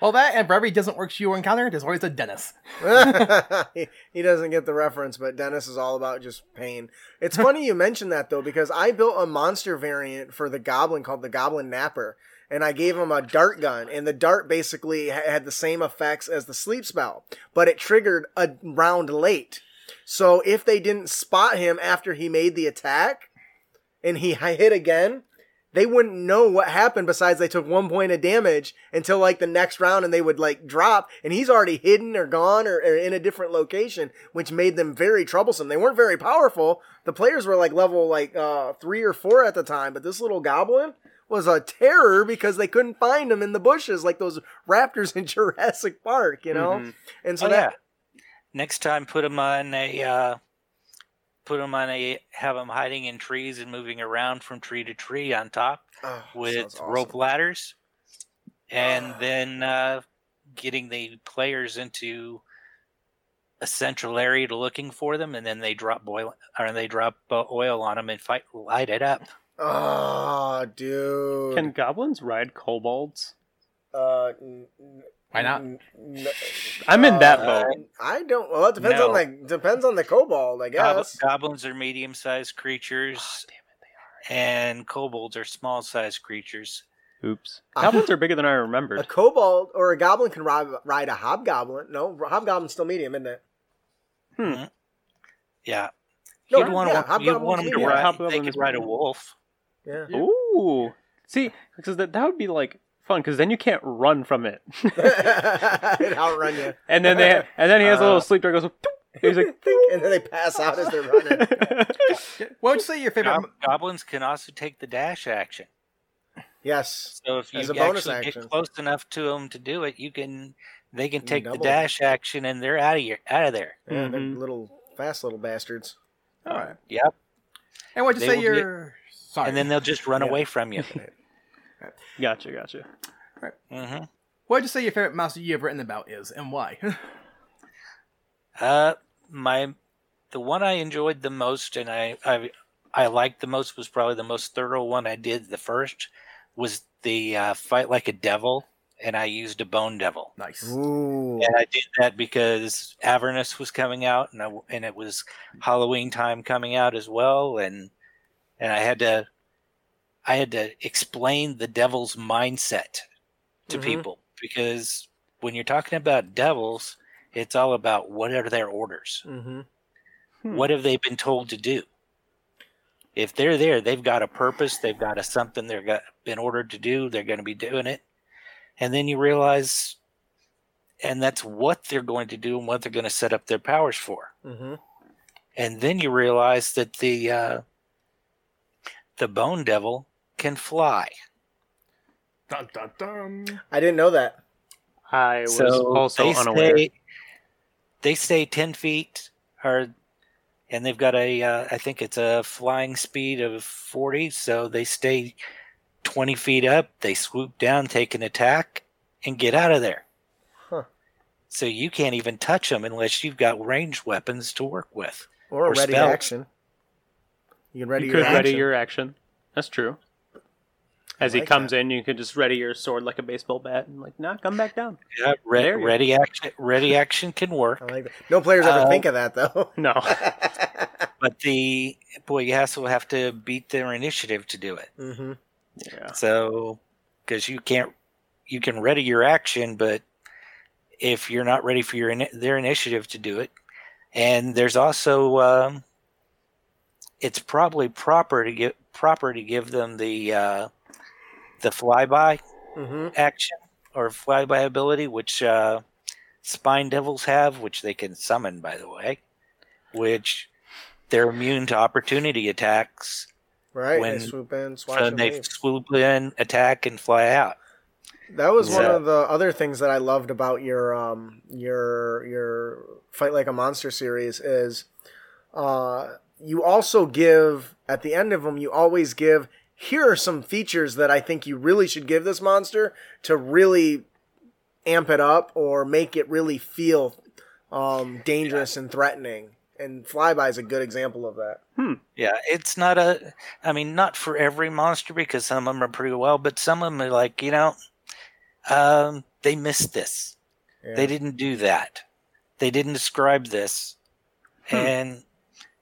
Well, that and for every doesn't work you encounter, there's always a Dennis. he, he doesn't get the reference, but Dennis is all about just pain. It's funny you mentioned that though, because I built a monster variant for the goblin called the Goblin Napper, and I gave him a dart gun, and the dart basically ha- had the same effects as the sleep spell, but it triggered a round late. So if they didn't spot him after he made the attack, and he hit again, they wouldn't know what happened besides they took one point of damage until like the next round and they would like drop and he's already hidden or gone or, or in a different location which made them very troublesome they weren't very powerful the players were like level like uh three or four at the time but this little goblin was a terror because they couldn't find him in the bushes like those raptors in jurassic park you know Mhm. and so Oh, that yeah. Next time, put them on a. Uh, put them on a. Have them hiding in trees and moving around from tree to tree on top oh, with awesome. rope ladders, and then uh, getting the players into a central area to looking for them, and then they drop boil or they drop uh, oil on them and fight light it up. oh dude Can goblins ride kobolds? uh n- n- Why not? I'm in that Uh, boat. I don't. Well, it depends on like depends on the kobold, I guess. goblins are medium-sized creatures, Oh, damn it, they are. and kobolds are small-sized creatures. Oops. Goblins are bigger than I remembered. A kobold or a goblin can ride, ride a hobgoblin. No, hobgoblin's still medium, isn't it? Hmm. Yeah. No, you'd want, yeah, them, you'd want them to ride. Hobgoblin They could ride a wolf. Yeah. Ooh. See, because that, that would be like fun because then you can't run from it. It'd outrun you. and then they and then he has a Uh, little sleep drug goes. He's like, and then they pass out as they're running. What would you say your favorite? Gob- goblins can also take the dash action. Yes. So if you As a bonus actually action. get close enough to them to do it, you can. They can You take the dash action and they're out of here, out of there. Yeah, they're Mhm. little fast little bastards. All right. Yep. And what'd you They say will get- Sorry. And then they'll just run Yeah. away from you. Gotcha, gotcha. hmm what'd you say your favorite monster you've written about is, and why? Uh, my the one I enjoyed the most and I I I liked the most was probably the most thorough one I did. The first was the uh, fight like a devil, and I used a bone devil. nice. Ooh. And I did that because Avernus was coming out, and I, and it was Halloween time coming out as well, and and I had to I had to explain the devil's mindset to Mhm. people because when you're talking about devils, it's all about what are their orders, Mm-hmm. Hmm. what have they been told to do. If they're there, they've got a purpose, they've got a something they've got been ordered to do, they're going to be doing it, and then you realize and that's what they're going to do and what they're going to set up their powers for. Mm-hmm. And then you realize that the uh, the Bone Devil can fly. Dun, dun, dun. I didn't know that. I was so also they unaware. Stay, they stay ten feet, or and they've got a uh, I think it's a flying speed of forty, so they stay twenty feet up. They swoop down, take an attack, and get out of there. Huh. So you can't even touch them unless you've got ranged weapons to work with. Or Or ready spells. action. You can ready you your could action. ready your action. That's true. As he comes that. in, you can just ready your sword like a baseball bat and like, nah, come back down. Yeah, re- There you go. ready action. Ready action can work. I like that. No players ever Uh, think of that though. No. But the boy, you also have to beat their initiative to do it. mm-hmm. yeah. So, because you can't, you can ready your action, but if you're not ready for your their initiative to do it. And there's also um, it's probably proper to give proper to give them the uh, the flyby Mm-hmm. action or flyby ability, which uh, spine devils have, which they can summon, by the way, which they're immune to opportunity attacks. Right. When- they swoop in, swatch So and they leave. swoop in, attack, and fly out. That was one of the other things that I loved about your um your your fight like a monster series is uh you also give at the end of them you always give here are some features that I think you really should give this monster to really amp it up or make it really feel um dangerous and threatening and flyby is a good example of that. Yeah, it's not a. I mean, not for every monster because some of them are pretty well, but some of them are like you know, um, they missed this. Yeah. They didn't do that. They didn't describe this, Hmm. and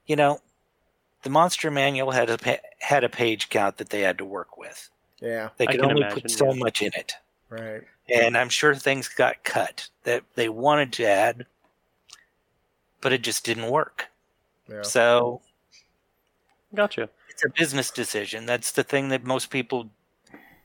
you know, the monster manual had a pa- had a page count that they had to work with. Yeah, They could can only imagine, put so yeah. much in it, right. and I'm sure things got cut that they wanted to add, but it just didn't work. Yeah. So Gotcha. it's a business decision. That's the thing that most people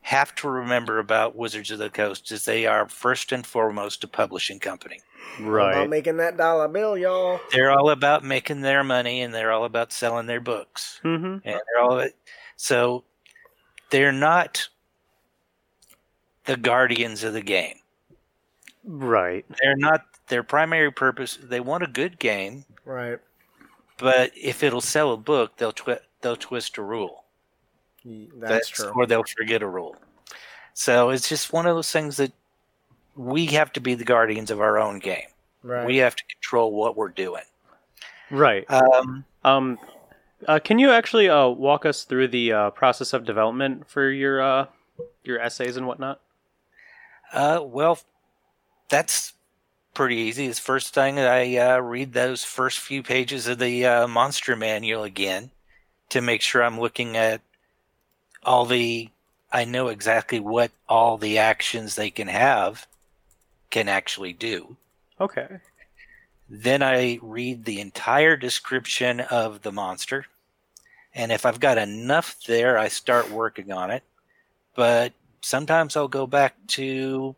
have to remember about Wizards of the Coast is they are first and foremost a publishing company. All Right. About making that dollar bill, y'all. They're all about making their money and they're all about selling their books. Mm-hmm. And they're all so they're not the guardians of the game. Right. They're not their primary purpose. They want a good game, Right. but if it'll sell a book, they'll twi- they'll twist a rule. Ye- That's, true. Or they'll forget a rule. So it's just one of those things that we have to be the guardians of our own game. Right. We have to control what we're doing. Right. Um, Um, uh, can you actually uh, walk us through the uh, process of development for your uh, your essays and whatnot? uh, well, that's pretty easy. It's first thing I uh, read those first few pages of the uh, monster manual again to make sure I'm looking at all the. I know exactly what all the actions they can have can actually do. Okay. Then I read the entire description of the monster. And if I've got enough there, I start working on it. But sometimes I'll go back to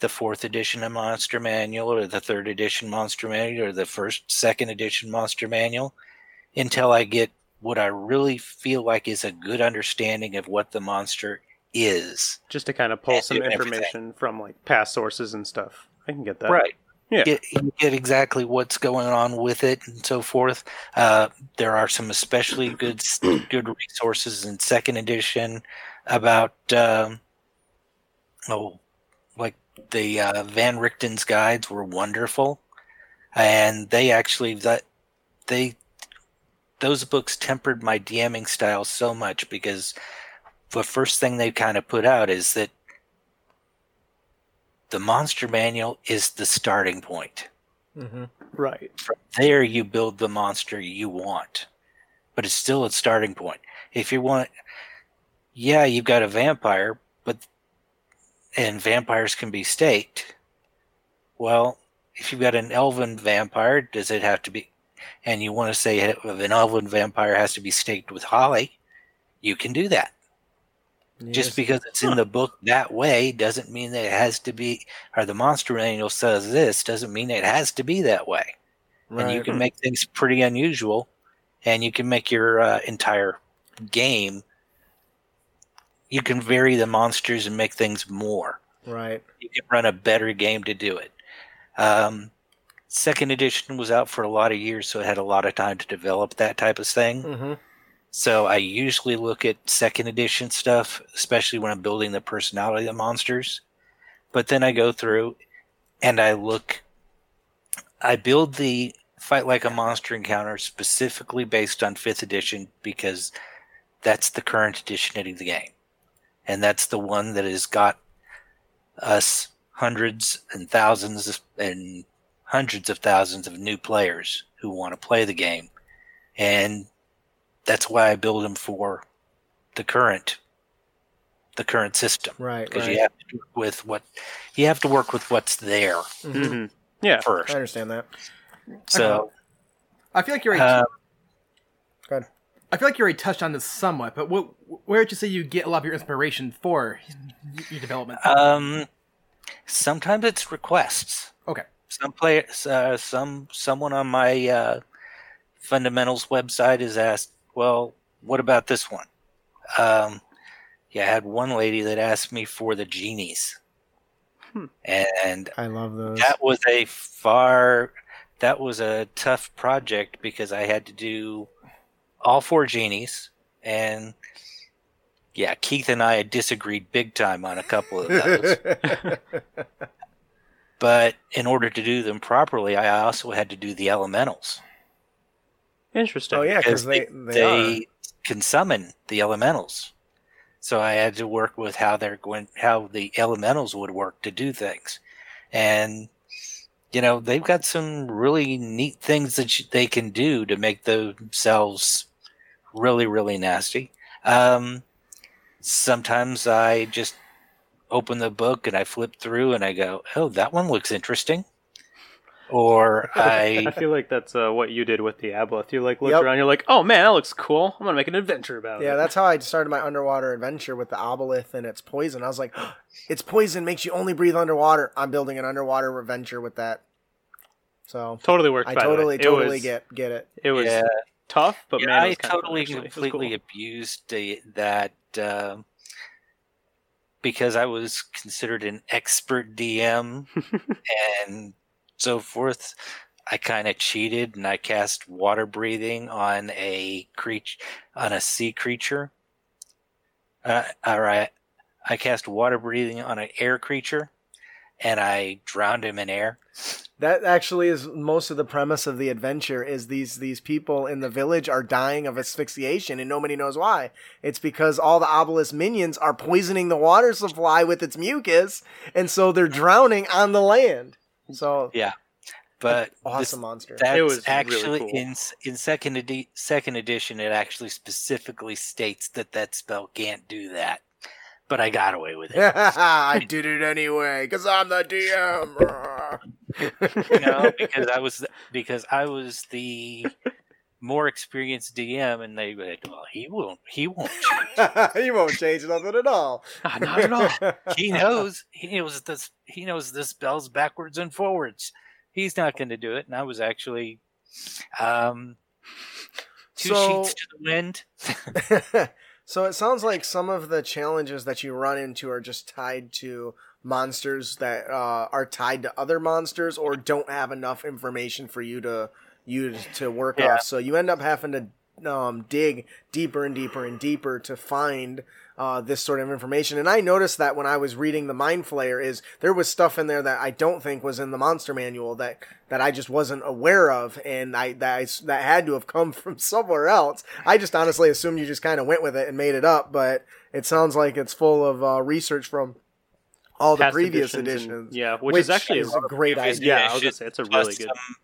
the fourth edition of Monster Manual or the third edition Monster Manual or the first, second edition Monster Manual until I get what I really feel like is a good understanding of what the monster is. Just to kind of pull some doing everything. information from like past sources and stuff. I can get that. Right. Yeah. Get, get exactly what's going on with it and so forth. Uh, there are some especially good good resources in second edition about um, oh, like the uh, Van Richten's guides were wonderful, and they actually that they those books tempered my DMing style so much because the first thing they kind of put out is that the monster manual is the starting point. hmm Right. From there, you build the monster you want, but it's still a starting point. If you want, yeah, you've got a vampire, but and vampires can be staked. Well, if you've got an elven vampire, does it have to be? And you want to say if an elven vampire has to be staked with holly, you can do that. Just because it's in the book that way doesn't mean that it has to be, or the monster manual says this doesn't mean it has to be that way. And you can make things pretty unusual, and you can make your uh, entire game. You can vary the monsters and make things more. Right. You can run a better game to do it. Um, second edition was out for a lot of years, so it had a lot of time to develop that type of thing. hmm So I usually look at second edition stuff, especially when I'm building the personality of monsters. But then I go through and I look, I build the fight like a monster encounter specifically based on fifth edition because that's the current edition of the game. And that's the one that has got us hundreds and thousands and hundreds of thousands of new players who want to play the game. And that's why I build them for the current the current system Right. because right. you have to work with what you have to work with what's there Mhm. Mhm. Yeah. first. I understand that. So I feel like you're. uh, Go ahead. I feel like you already touched on this somewhat, but what, where would you say you get a lot of your inspiration for your development? um, sometimes it's requests. okay. Some players, uh, some someone on my uh, fundamentals website has asked, "Well, what about this one?" Um, yeah, I had one lady that asked me for the genies, Hmm. and I love those. that was a far that was a tough project because I had to do all four genies and yeah, Keith and I had disagreed big time on a couple of those. but in order to do them properly, I also had to do the elementals. Interesting. oh yeah, because they they, they, can summon the elementals. So I had to work with how they're going, how the elementals would work to do things, and you know they've got some really neat things that you, they can do to make themselves really, really nasty. Um, sometimes I just open the book and I flip through and I go, "Oh, that one looks interesting," or I I feel like that's uh, what you did with the aboleth. You like looked Yep. around, you're like, "Oh man, that looks cool. I'm gonna make an adventure about it." Yeah, that's how I started my underwater adventure with the aboleth and its poison. I was like, its poison makes you only breathe underwater. I'm building an underwater adventure with that. So totally worked. I by the way. totally, It totally was- get get it. It was yeah. tough, but yeah, man, it I was kind of fun, totally actually. It was completely cool. abused the, that um because I was considered an expert DM and so forth. I kind of cheated and I cast water breathing on a creature on a sea creature. Uh, all right, I cast water breathing on an air creature, and I drowned him in air. That actually is most of the premise of the adventure. Is these these people in the village are dying of asphyxiation and nobody knows why. It's because all the aboleth's minions are poisoning the water supply with its mucus, and so they're drowning on the land. So Yeah, but this- awesome monster. That It was really actually cool. in in second edi- second edition. It actually specifically states that that spell can't do that, but I got away with it. I did it anyway because I'm the DM. you know, because I was because I was the more experienced DM, and they went, "Well, he won't. He won't change. he won't change nothing at all. Ah, not at all. He knows. He knows this. He knows this spells backwards and forwards. He's not going to do it." And I was actually, um, two So- sheets to the wind. so it sounds like some of the challenges that you run into are just tied to monsters that uh, are tied to other monsters or don't have enough information for you to you to work Yeah. off. So you end up having to um, dig deeper and deeper and deeper to find uh, this sort of information. And I noticed that when I was reading the Mind Flayer, is there was stuff in there that I don't think was in the monster manual that that I just wasn't aware of, and I that I, that had to have come from somewhere else. I just honestly assumed you just kind of went with it and made it up, but it sounds like it's full of uh, research from all the Past previous editions editions. and- yeah, which, is actually is a great idea. yeah. I was gonna say it's a really good. some,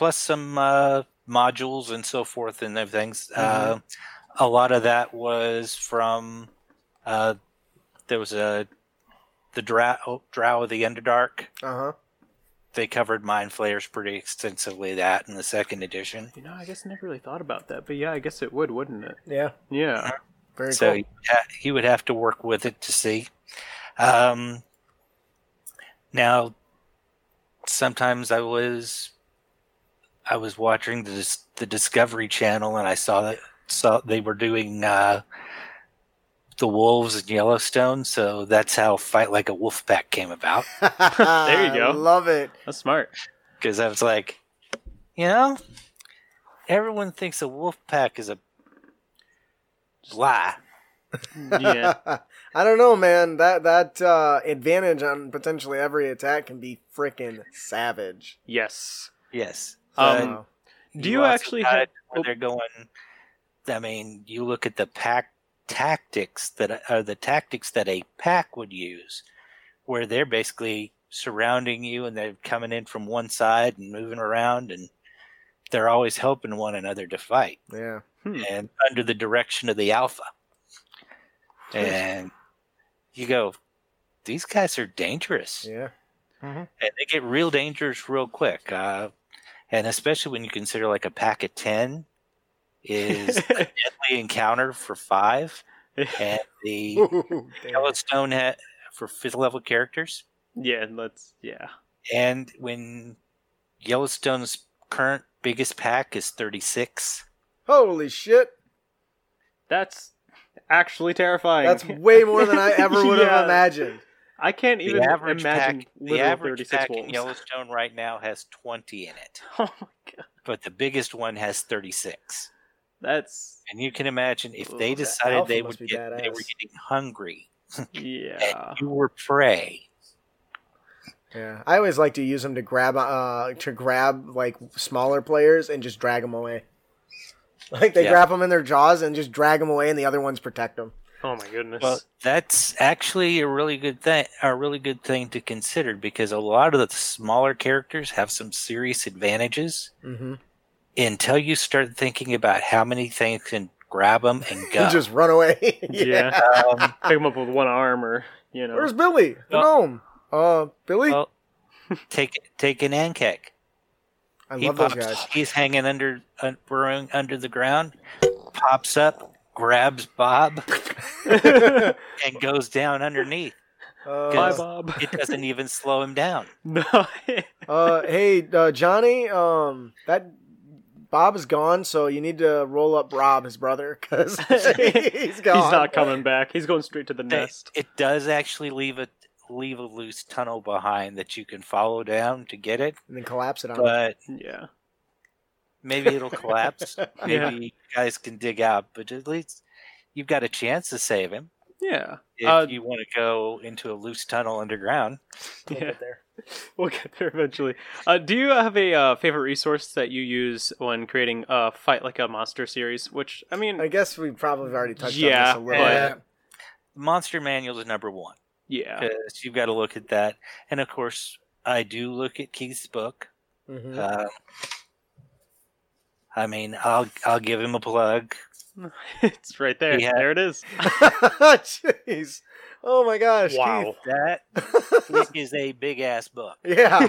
plus some uh, modules and so forth and things. Uh, a lot of that was from uh, there was a the drow, drow of the underdark. Uh huh. They covered mind flayers pretty extensively. That in the second edition. You know, I guess I never really thought about that, but yeah, I guess it would, wouldn't it? Yeah. Yeah. Very so cool. he, he would have to work with it to see. Um, now, sometimes I was I was watching the the Discovery Channel and I saw that saw they were doing uh, the wolves in Yellowstone, so that's how Fight Like a Wolf Pack came about. There you go. Love it. That's smart. Because I was like, you know, everyone thinks a wolf pack is a lie. Yeah. I don't know, man. That that uh, advantage on potentially every attack can be freaking savage. yes. Yes. Um, Do you also actually got have? it where they're going? I mean, you look at the pack tactics that are the tactics that a pack would use, where they're basically surrounding you and they're coming in from one side and moving around, and they're always helping one another to fight, yeah. Hmm. and under the direction of the alpha. And you go, these guys are dangerous. Yeah. and they get real dangerous real quick. Uh, and especially when you consider like a pack of ten is a deadly encounter for five, and the Ooh, damn. Yellowstone ha- for fifth level characters. yeah, let's yeah. And when Yellowstone's current biggest pack is thirty six, Holy shit. That's actually terrifying. That's way more than I ever would have imagined. I can't the even average imagine pack, the average 36 pack in wolves. Yellowstone right now has twenty in it, Oh my god, but the biggest one has thirty six. that's And you can imagine if they decided they would be get, they were getting hungry, yeah. and you were prey. Yeah, I always like to use them to grab uh to grab like smaller players and just drag them away. Like they Yeah. grab them in their jaws and just drag them away, and the other ones protect them. Oh my goodness. Well, that's actually a really good thing. A really good thing to consider because a lot of the smaller characters have some serious advantages Mm-hmm. until you start thinking about how many things can grab them and go. just run away. yeah. Um, Pick him up with one arm, or you know. Where's Billy? The Well- gnome. Uh, Billy. well, take take an Ankheg. I He love those pops- guys. He's hanging under, uh, burrowing under the ground. Pops up, grabs Bob, and goes down underneath. Uh, Bye, Bob. It doesn't even slow him down. no. uh, hey, uh, Johnny. Um, that Bob is gone, so you need to roll up Rob, his brother, because he's gone. He's not coming back. He's going straight to the nest. it does actually leave a leave a loose tunnel behind that you can follow down to get it, And then collapse it on. him. but Yeah. maybe it'll collapse. Maybe Yeah. you guys can dig out, but at least you've got a chance to save him Yeah. if Uh, you want to go into a loose tunnel underground. We'll Yeah. get there. We'll get there eventually. Uh, do you have a uh, favorite resource that you use when creating a fight like a monster series? Which I mean, I guess we probably already touched Yeah, on this a little but- bit. Monster Manual is number one yeah, because you've got to look at that, and of course, I do look at Keith's book. Mhm. Uh, I mean, I'll I'll give him a plug. it's right there. Yeah. There it is. Jeez. Oh my gosh. Wow. That Keith. is a big ass book. yeah.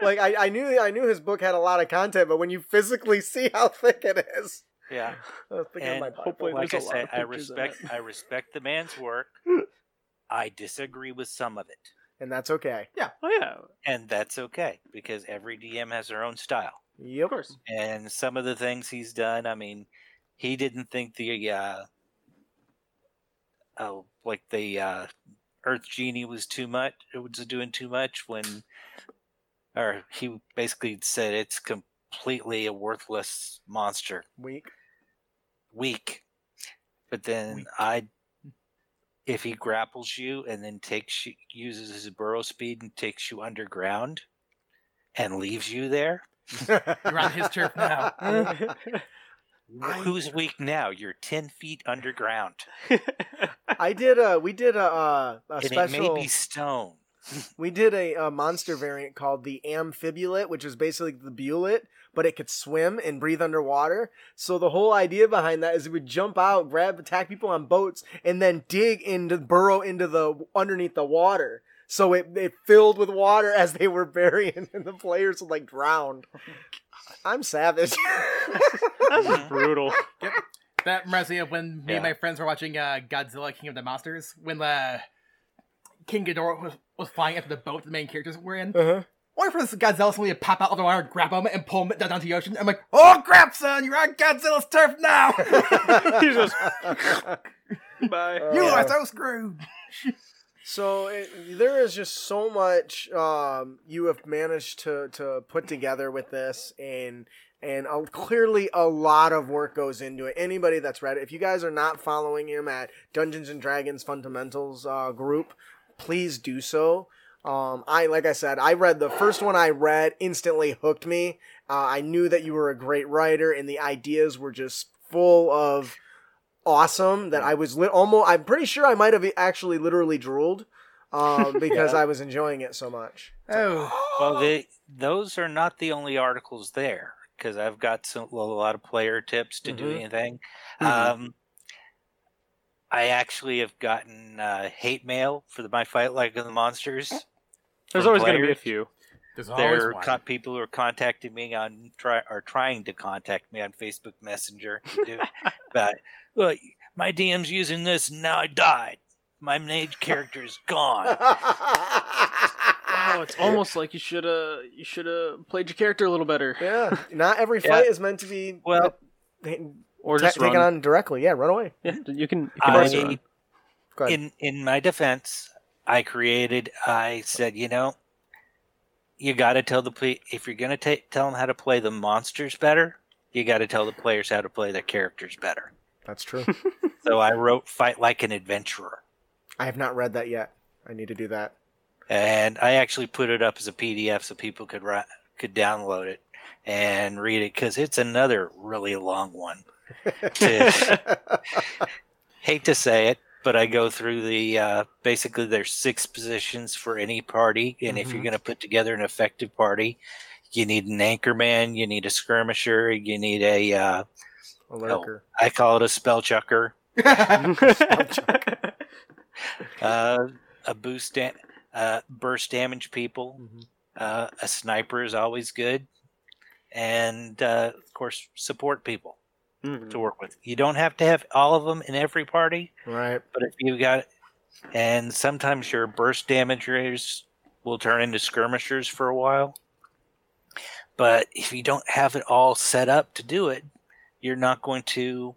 Like I, I knew I knew his book had a lot of content, but when you physically see how thick it is, Yeah. I was thinking of And my Bible. hopefully like I there's a lot said, I respect. I respect the man's work. I disagree with some of it, and that's okay. Yeah. Oh yeah, and that's okay because every DM has their own style. Yep. of course. And some of the things he's done, I mean, he didn't think the uh, oh, like the uh, Earth Genie was too much. It was doing too much when, or he basically said it's completely a worthless monster. Weak. weak. But then I, if he grapples you and then takes you, uses his burrow speed and takes you underground, and leaves you there, You're on his turf now. I- who's weak now? You're ten feet underground, I did a we did a uh, a and it special may be stone. we did a, a monster variant called the amphibulate, which is basically the bulette, but it could swim and breathe underwater. So the whole idea behind that is it would jump out, grab, attack people on boats, and then dig into burrow into the underneath the water. So it, it filled with water as they were burying, and the players would like drowned. I'm savage. That's brutal. That reminds me of when me Yeah. and my friends were watching uh, Godzilla King of the Monsters when the King Ghidorah was, was flying after the boat the main characters were in. uh-huh. Or for this Godzilla suddenly to pop out of the water, grab him, and pull him down, down to the ocean. I'm like, oh crap, son, you're on Godzilla's turf now. He just bye. you Uh, are so screwed. So it, there is just so much um, you have managed to, to put together with this, and and uh, clearly a lot of work goes into it. Anybody that's read it, if you guys are not following him at Dungeons and Dragons Fundamentals uh, group, please do so. Um, I like I said, I read the first one. I read instantly hooked me. Uh, I knew that you were a great writer, and the ideas were just full of awesome. That I was li- almost. I'm pretty sure I might have actually literally drooled um, because I was enjoying it so much. Oh, Well, they, those are not the only articles there because I've got some, a lot of player tips to do Mhm. anything. Mhm. Um, I actually have gotten uh, hate mail for the My Fight Like the Monsters. There's always going to be a few. There's always There are one. co- people who are contacting me on try are trying to contact me on Facebook Messenger do but well, my DM's using this and now I died. My main character is gone. Oh, it's almost like you should have you should have played your character a little better, yeah, not every Yeah. fight is meant to be Well, uh, or ta- just taken on directly. Yeah, run away. Yeah, you can. You can I- run. In in my defense, I created. I said, you know, you got to tell the play if you're going to ta tell them how to play the monsters better. You got to tell the players how to play their characters better. That's true. So I wrote "Fight Like an Adventurer," I have not read that yet. I need to do that. and I actually put it up as a PDF so people could ri- could download it and read it because it's another really long one. hate to say it, but I go through the uh, basically there's six positions for any party, and if you're Mhm. going to put together an effective party, you need an anchorman, you need a skirmisher, you need a uh, A lurker. I call it a spell chucker, uh, a boost, da- uh, burst damage people, Mhm. uh, a sniper is always good, and uh, of course support people Mhm. to work with. You don't have to have all of them in every party. Right. But if you got, and sometimes your burst damagers will turn into skirmishers for a while. But if you don't have it all set up to do it, you're not going to.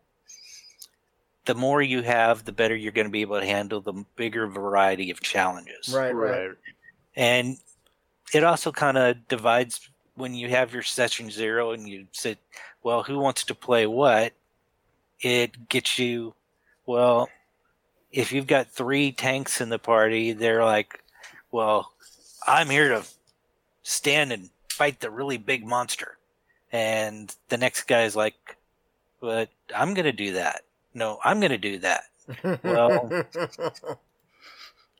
The more you have, the better you're going to be able to handle the bigger variety of challenges. Right. Right. Right. And it also kind of divides when you have your session zero and you say, well, who wants to play what? It gets you, well, if you've got three tanks in the party, they're like, well, I'm here to stand and fight the really big monster. And the next guy's like, but I'm going to do that. No, I'm going to do that. Well-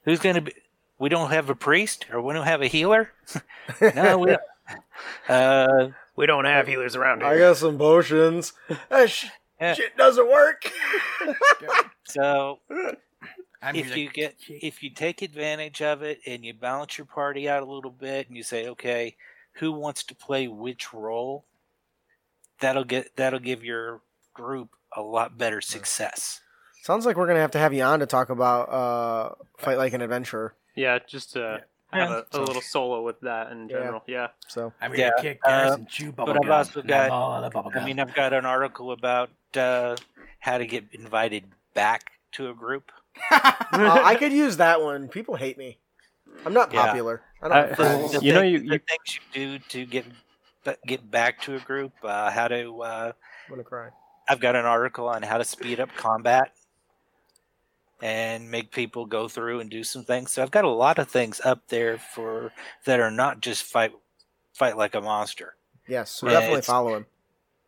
Who's going to be? We don't have a priest or we don't have a healer? no, we don't. Uh, We don't have healers around here. I got some potions. That sh- Yeah. shit doesn't work. so I'm if here to you get if you take advantage of it and you balance your party out a little bit and you say okay who wants to play which role that'll get that'll give your group a lot better success Sounds like we're gonna have to have you on to talk about uh, fight like an adventurer. Yeah, just to Yeah. have a, a little solo with that in general. Yeah. So I'm here to Yeah, kick ass uh, and chew but bubble I've also got- I'm all the bubble i gum. mean i've got an article about uh, how to get invited back to a group uh, I could use that one. People hate me. I'm not Yeah. popular. I don't. I- have friends. the You know, thing- you- the you- things you do to get get back to a group uh, how to uh, I'm gonna cry. I've got an article on how to speed up combat and make people go through and do some things. So I've got a lot of things up there for that are not just fight fight like a monster Yes, so Yeah, definitely follow him.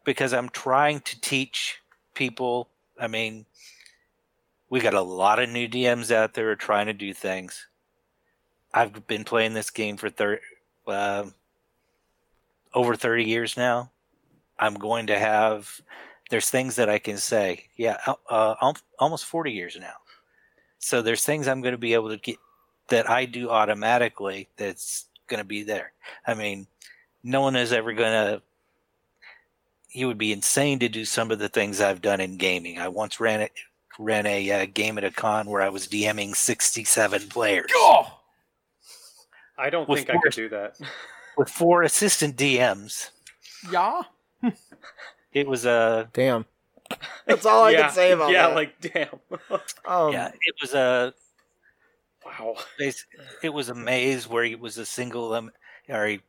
because I'm trying to teach people. I mean, we got a lot of new DMs out there trying to do things. I've been playing this game for thir- um over 30 years now. I'm going to have there's things that I can say. Yeah, uh, almost 40 years now. So there's things I'm going to be able to get that I do automatically that's going to be there. I mean, no one is ever going to you would be insane to do some of the things I've done in gaming. I once ran a ran a uh, game at a con where I was DMing 67 players Oh! I don't With think I could do that. with four assistant DMs. Yeah. It was a Damn. That's all I yeah, can say about it. Yeah, that. like damn. um, yeah, it was a wow. it was a maze where it was a single um, or a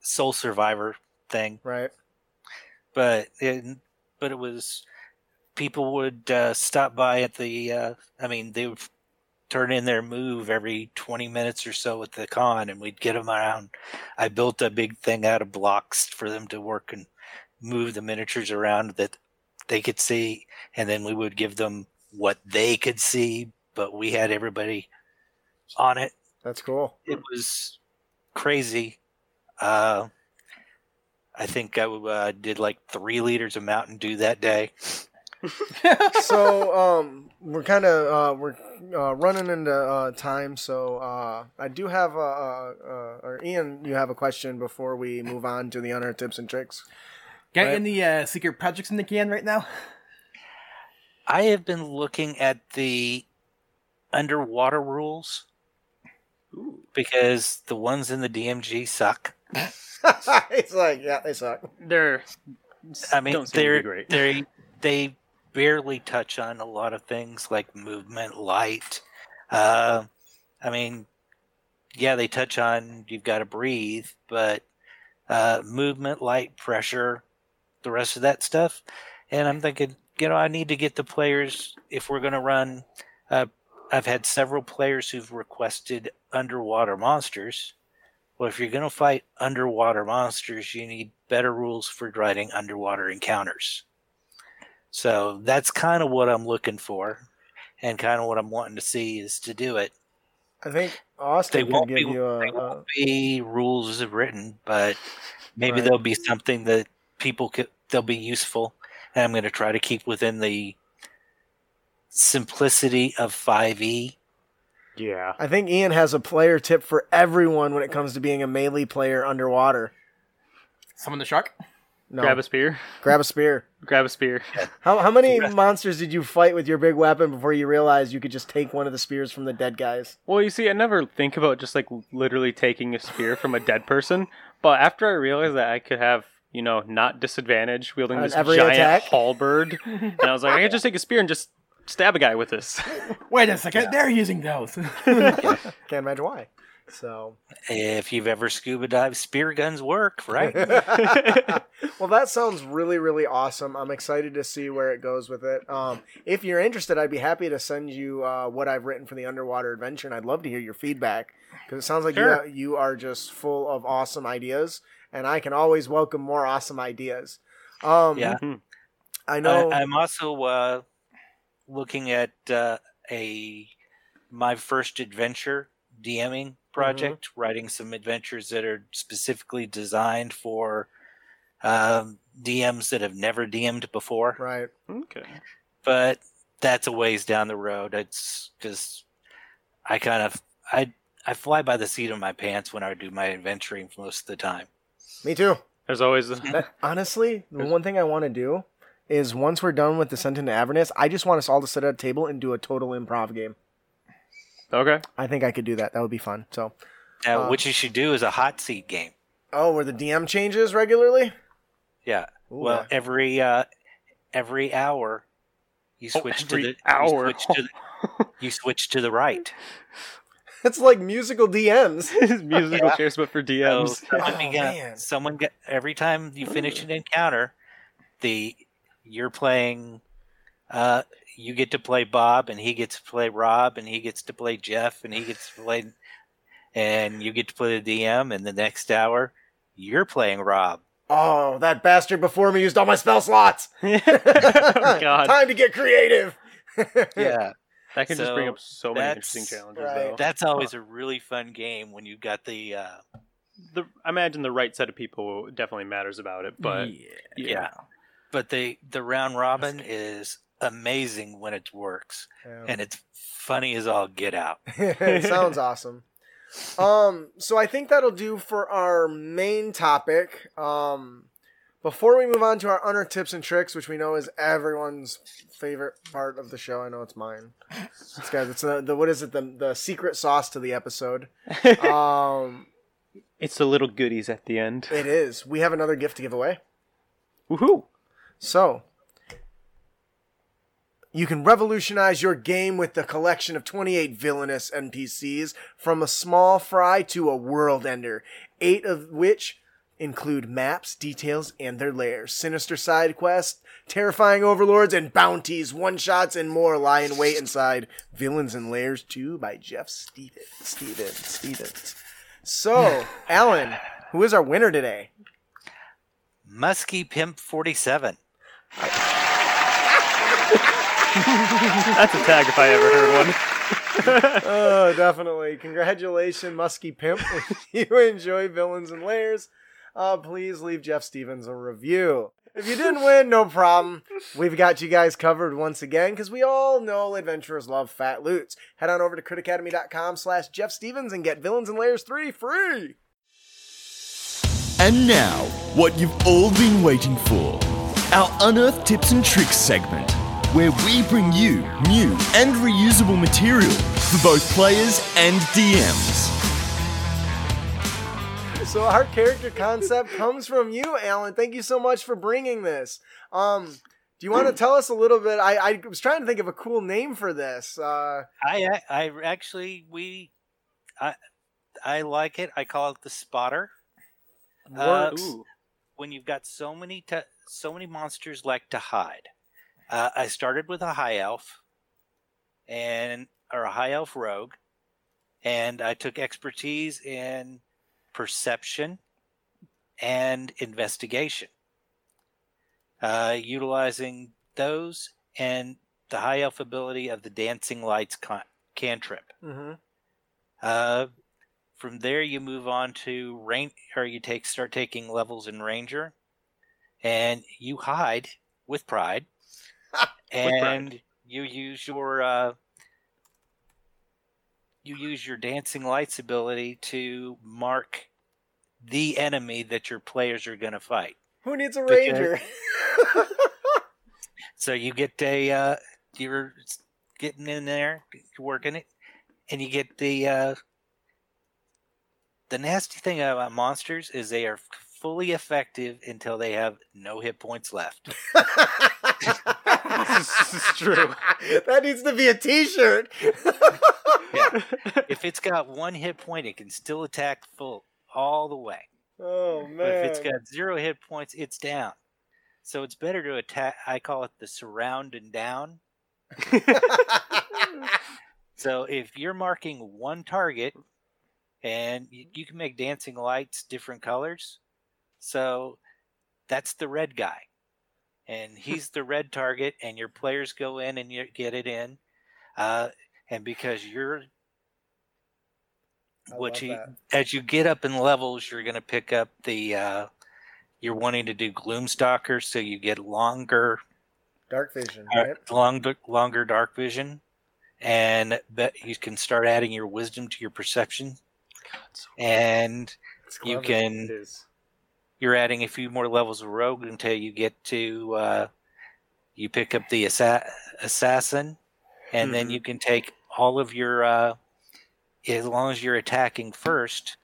sole survivor thing, right. but it, but it was people would uh, stop by at the uh, I mean they would turn in their move every 20 minutes or so at the con and we'd get them around I built a big thing out of blocks for them to work and move the miniatures around that they could see and then we would give them what they could see but we had everybody on it That's cool. it was crazy. Uh, I think I uh, did like three liters of Mountain Dew that day. so um, we're kind of uh, we're uh, running into uh, time. So uh, I do have a, uh, uh, or Ian, you have a question before we move on to the honor tips and tricks. Got Right. any uh, secret projects in the can right now? I have been looking at the underwater rules because the ones in the DMG suck. it's like yeah, they suck. They're. I mean, don't seem to be they're great. they they barely touch on a lot of things like movement, light. Uh, I mean, yeah, they touch on you've got to breathe, but uh, movement, light, pressure, the rest of that stuff. And I'm thinking, you know, I need to get the players if we're going to run. Uh, I've had several players who've requested underwater monsters. Well, if you're going to fight underwater monsters, you need better rules for writing underwater encounters. So that's kind of what I'm looking for, and kind of what I'm wanting to see is to do it. I think Austin could won't give be, you a. they won't be rules written, but maybe Right. there'll be something that people could they'll be useful, and I'm going to try to keep within the simplicity of E. 5e. Yeah. I think Ian has a player tip for everyone when it comes to being a melee player underwater. Summon the shark. No, Grab a spear. grab a spear. Grab a spear. How how many monsters did you fight with your big weapon before you realized you could just take one of the spears from the dead guys? Well, you see, I never think about just like literally taking a spear from a dead person. But after I realized that I could have, you know, not disadvantage wielding On this every giant attack? halberd, and I was like, I could just take a spear and just stab a guy with this. Wait a second, they're using those. Can't imagine why. So, If you've ever scuba dived, spear guns work, right? well, that sounds really, really awesome. I'm excited to see where it goes with it. Um, if you're interested, I'd be happy to send you uh, what I've written for the underwater adventure, and I'd love to hear your feedback because it sounds like Sure. you you are just full of awesome ideas, and I can always welcome more awesome ideas. Um, Yeah. I know. I, I'm also uh, looking at uh, a my first adventure DMing project, writing some adventures that are specifically designed for um, DMs that have never DM'd before. right. okay. But that's a ways down the road. It's because I kind of I I fly by the seat of my pants when I do my adventuring most of the time. Me too. There's always That- honestly, the one thing I want to do is once we're done with Descent into Avernus, I just want us all to sit at a table and do a total improv game. okay. I think I could do that. That would be fun. So, Now, Uh, what you should do is a hot seat game. oh, where the DM changes regularly? Yeah. Ooh, well, uh, every uh, every hour, you Oh, switch every to the hour. You switch to the, you switch to the right. it's like musical DMs. musical Yeah. chairs, but for So DMs. someone, Oh, get- man. someone get every time you finish an encounter, the you're playing. Uh, you get to play Bob, and he gets to play Rob, and he gets to play Jeff, and he gets to play, and you get to play the DM. And the next hour, you're playing Rob. Oh, that bastard before me used all my spell slots. oh God, Time to get creative. Yeah. That can just bring up so many interesting challenges. right. Though. That's always a really fun game when you've got the uh, The, I imagine the right set of people definitely matters about it, but yeah. yeah. But the the round robin is amazing when it works, and it's funny as all get out. it sounds awesome. Um, so I think that'll do for our main topic. Um, before we move on to our honor tips and tricks, which we know is everyone's favorite part of the show, I know it's mine. It's guys, it's the, the what is it the the secret sauce to the episode. Um, it's the little goodies at the end. it is. We have another gift to give away. Woohoo! So, you can revolutionize your game with the collection of 28 villainous NPCs from a small fry to a world ender, eight of which include maps, details, and their lairs, sinister side quests, terrifying overlords, and bounties, one shots, and more lie in wait inside Villains and Lairs 2 by Jeff Stevens. Stevens. Stevens. So, Alan, who is our winner today? Muskie Pimp Forty Seven. That's a tag if I ever heard one. oh, definitely. Congratulations, Musky Pimp. You enjoy Villains and Lairs, uh, please leave Jeff Stevens a review. if you didn't win, no problem. We've got you guys covered once again because we all know adventurers love fat loots. Head on over to critacademy.com slash Jeff Stevens and get Villains and Lairs 3 free. And now, what you've all been waiting for our Unearthed Tips and Tricks segment, where we bring you new and reusable material for both players and DMs. So our character concept comes from you, Alan. Thank you so much for bringing this. Um, do you want to tell us a little bit? I, I was trying to think of a cool name for this. Uh, I I actually we I I like it. I call it the spotter. Uh, works. Ooh. when you've got so many t- so many monsters like to hide. Uh, I started with a high elf and or a high elf rogue, and I took expertise in perception and investigation. Uh, utilizing those and the high elf ability of the dancing lights con- cantrip. Mhm. Uh, from there, you move on to rain, or you take start taking levels in ranger, and you hide with pride, and you use your uh, you use your dancing lights ability to mark the enemy that your players are going to fight. Who needs a Because- ranger? So you get a uh, you're getting in there, you're working it, and you get the uh, the nasty thing about monsters is they are fully effective until they have no hit points left. This is true. that needs to be a T-shirt. Yeah. if it's got one hit point, it can still attack full all the way. oh But man. if it's got zero hit points, it's down. So it's better to attack. I call it the surround and down. So if you're marking one target, and you, you can make dancing lights different colors, so that's the red guy, and he's the red target, and your players go in and you get it in, uh, and because you're I what you that. as you get up in levels, you're going to pick up the. Uh, you're wanting to do Gloomstalker, so you get longer Dark vision, uh, right? long, longer dark vision, and that you can start adding your wisdom to your perception, and you can you're adding a few more levels of rogue until you get to uh, you pick up the assa- assassin, and then Mhm. you can take all of your uh, as long as you're attacking first,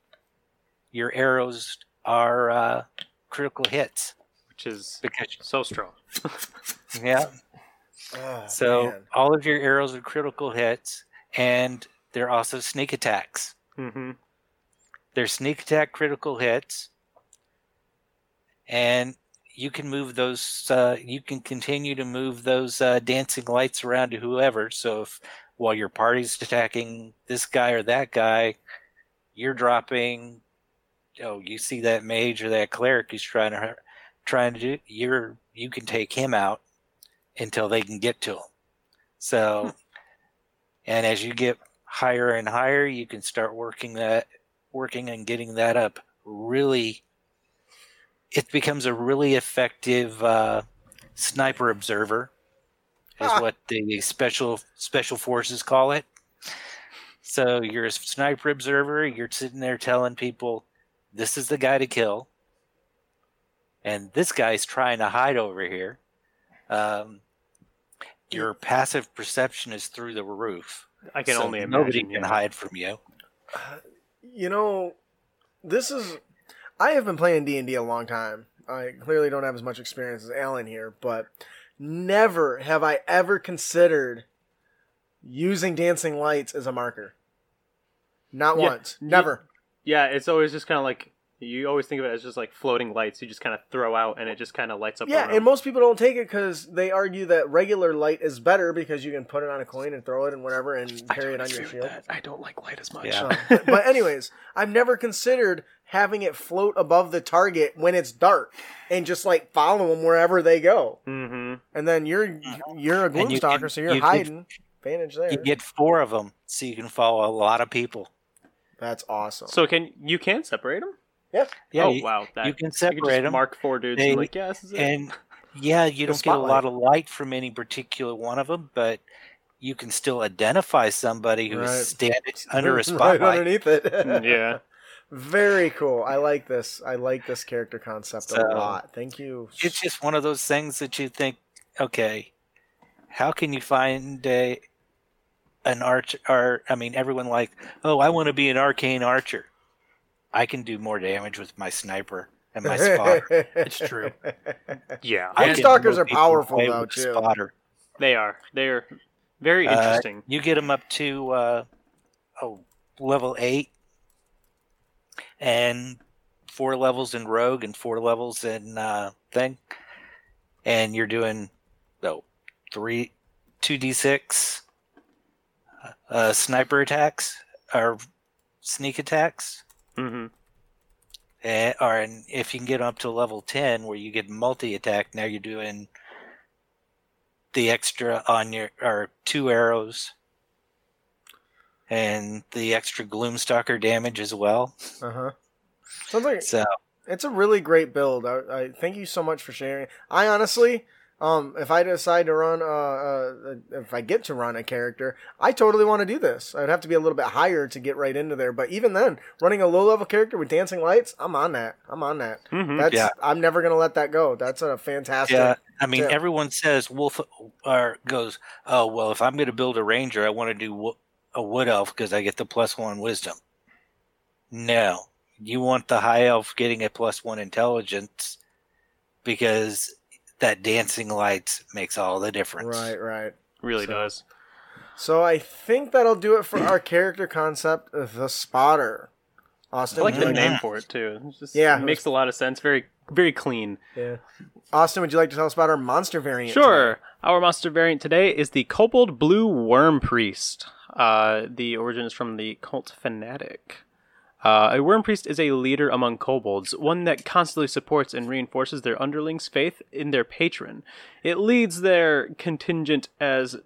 your arrows are uh, critical hits Which is because so strong. yeah. Oh, So man. all of your arrows are critical hits, and they're also sneak attacks. Mm-hmm. They're sneak attack critical hits, and you can move those. Uh, you can continue to move those uh, dancing lights around to whoever. So if while your party's attacking this guy or that guy, you're dropping. Oh, you see that mage or that cleric who's trying to trying to do. You're you can take him out until they can get to him. So, and as you get higher and higher, you can start working that, working and getting that up. Really, it becomes a really effective uh, sniper observer, is Ah. what the special special forces call it. So you're a sniper observer. You're sitting there telling people, "This is the guy to kill," and this guy's trying to hide over here. Um, your passive perception is through the roof. I can so only imagine. nobody can yeah. hide from you. you know, this is. I have been playing D and D a long time. I clearly don't have as much experience as Alan here, but never have I ever considered using dancing lights as a marker. Not Yeah, once. Never. Yeah, it's always just kind of like you always think of it as just like floating lights. You just kind of throw out, and it just kind of lights up. Yeah, and most people don't take it because they argue that regular light is better because you can put it on a coin and throw it and whatever and carry it on your agree shield. that. I don't like light as much. Yeah. But, but anyways, I've never considered having it float above the target when it's dark and just like follow them wherever they go. Mm-hmm. And then you're you're a And you gloomstalker, can- so you're you can- hiding. Advantage there. You get four of them, so you can follow a lot of people. That's awesome. So can you can separate them? Yeah. Yeah, oh you, wow, that, you can I could separate just them. mark four dudes. They- and like, yeah, this is it. and yeah, you don't get a lot of light from any particular one of them, but you can still identify somebody who's Right. standing under a right underneath it. Mm, yeah. Very cool. I like this. I like this character concept a lot. Thank you. It's just one of those things that you think, okay, how can you find a an arch? Or I mean, everyone like, oh, I want to be an arcane archer. I can do more damage with my sniper and my spotter. It's true. Yeah, I Night Stalkers are powerful, though, with too. Spotter. they are. They're very Uh, interesting. You get them up to uh, oh, level eight, and four levels in rogue and four levels in uh, thing, and you're doing oh three two d six uh, sniper attacks or sneak attacks. Hmm Eh, or and if you can get up to level 10 where you get multi attack now you're doing the extra on your or two arrows and the extra gloomstalker damage as well Uh huh. Sounds like so it's a really great build. I, I thank you so much for sharing. I honestly, um, if I decide to run, uh, uh, if I get to run a character, I totally want to do this. I'd have to be a little bit higher to get right into there. But even then, running a low level character with dancing lights, I'm on that. I'm on that. hmm That's Yeah. I'm never gonna let that go. That's a fantastic. yeah i mean Yeah. everyone says wolf or goes oh well if i'm going to build a ranger i want to do wo- a wood elf because i get the plus one wisdom no you want the high elf getting a plus one intelligence because that dancing lights makes all the difference Right, right. Really So- does. So I think that'll do it for our character concept, the spotter. Austin, I like the Yeah. name for it too. It just Yeah. it makes a lot of sense. Very, very clean. Yeah. Austin, would you like to tell us about our monster variant? Sure. Our monster variant today is the Kobold Blue Worm Priest. Uh, the origin is from the cult fanatic. Uh, a worm priest is a leader among kobolds, one that constantly supports and reinforces their underlings' faith in their patron. It leads their contingent as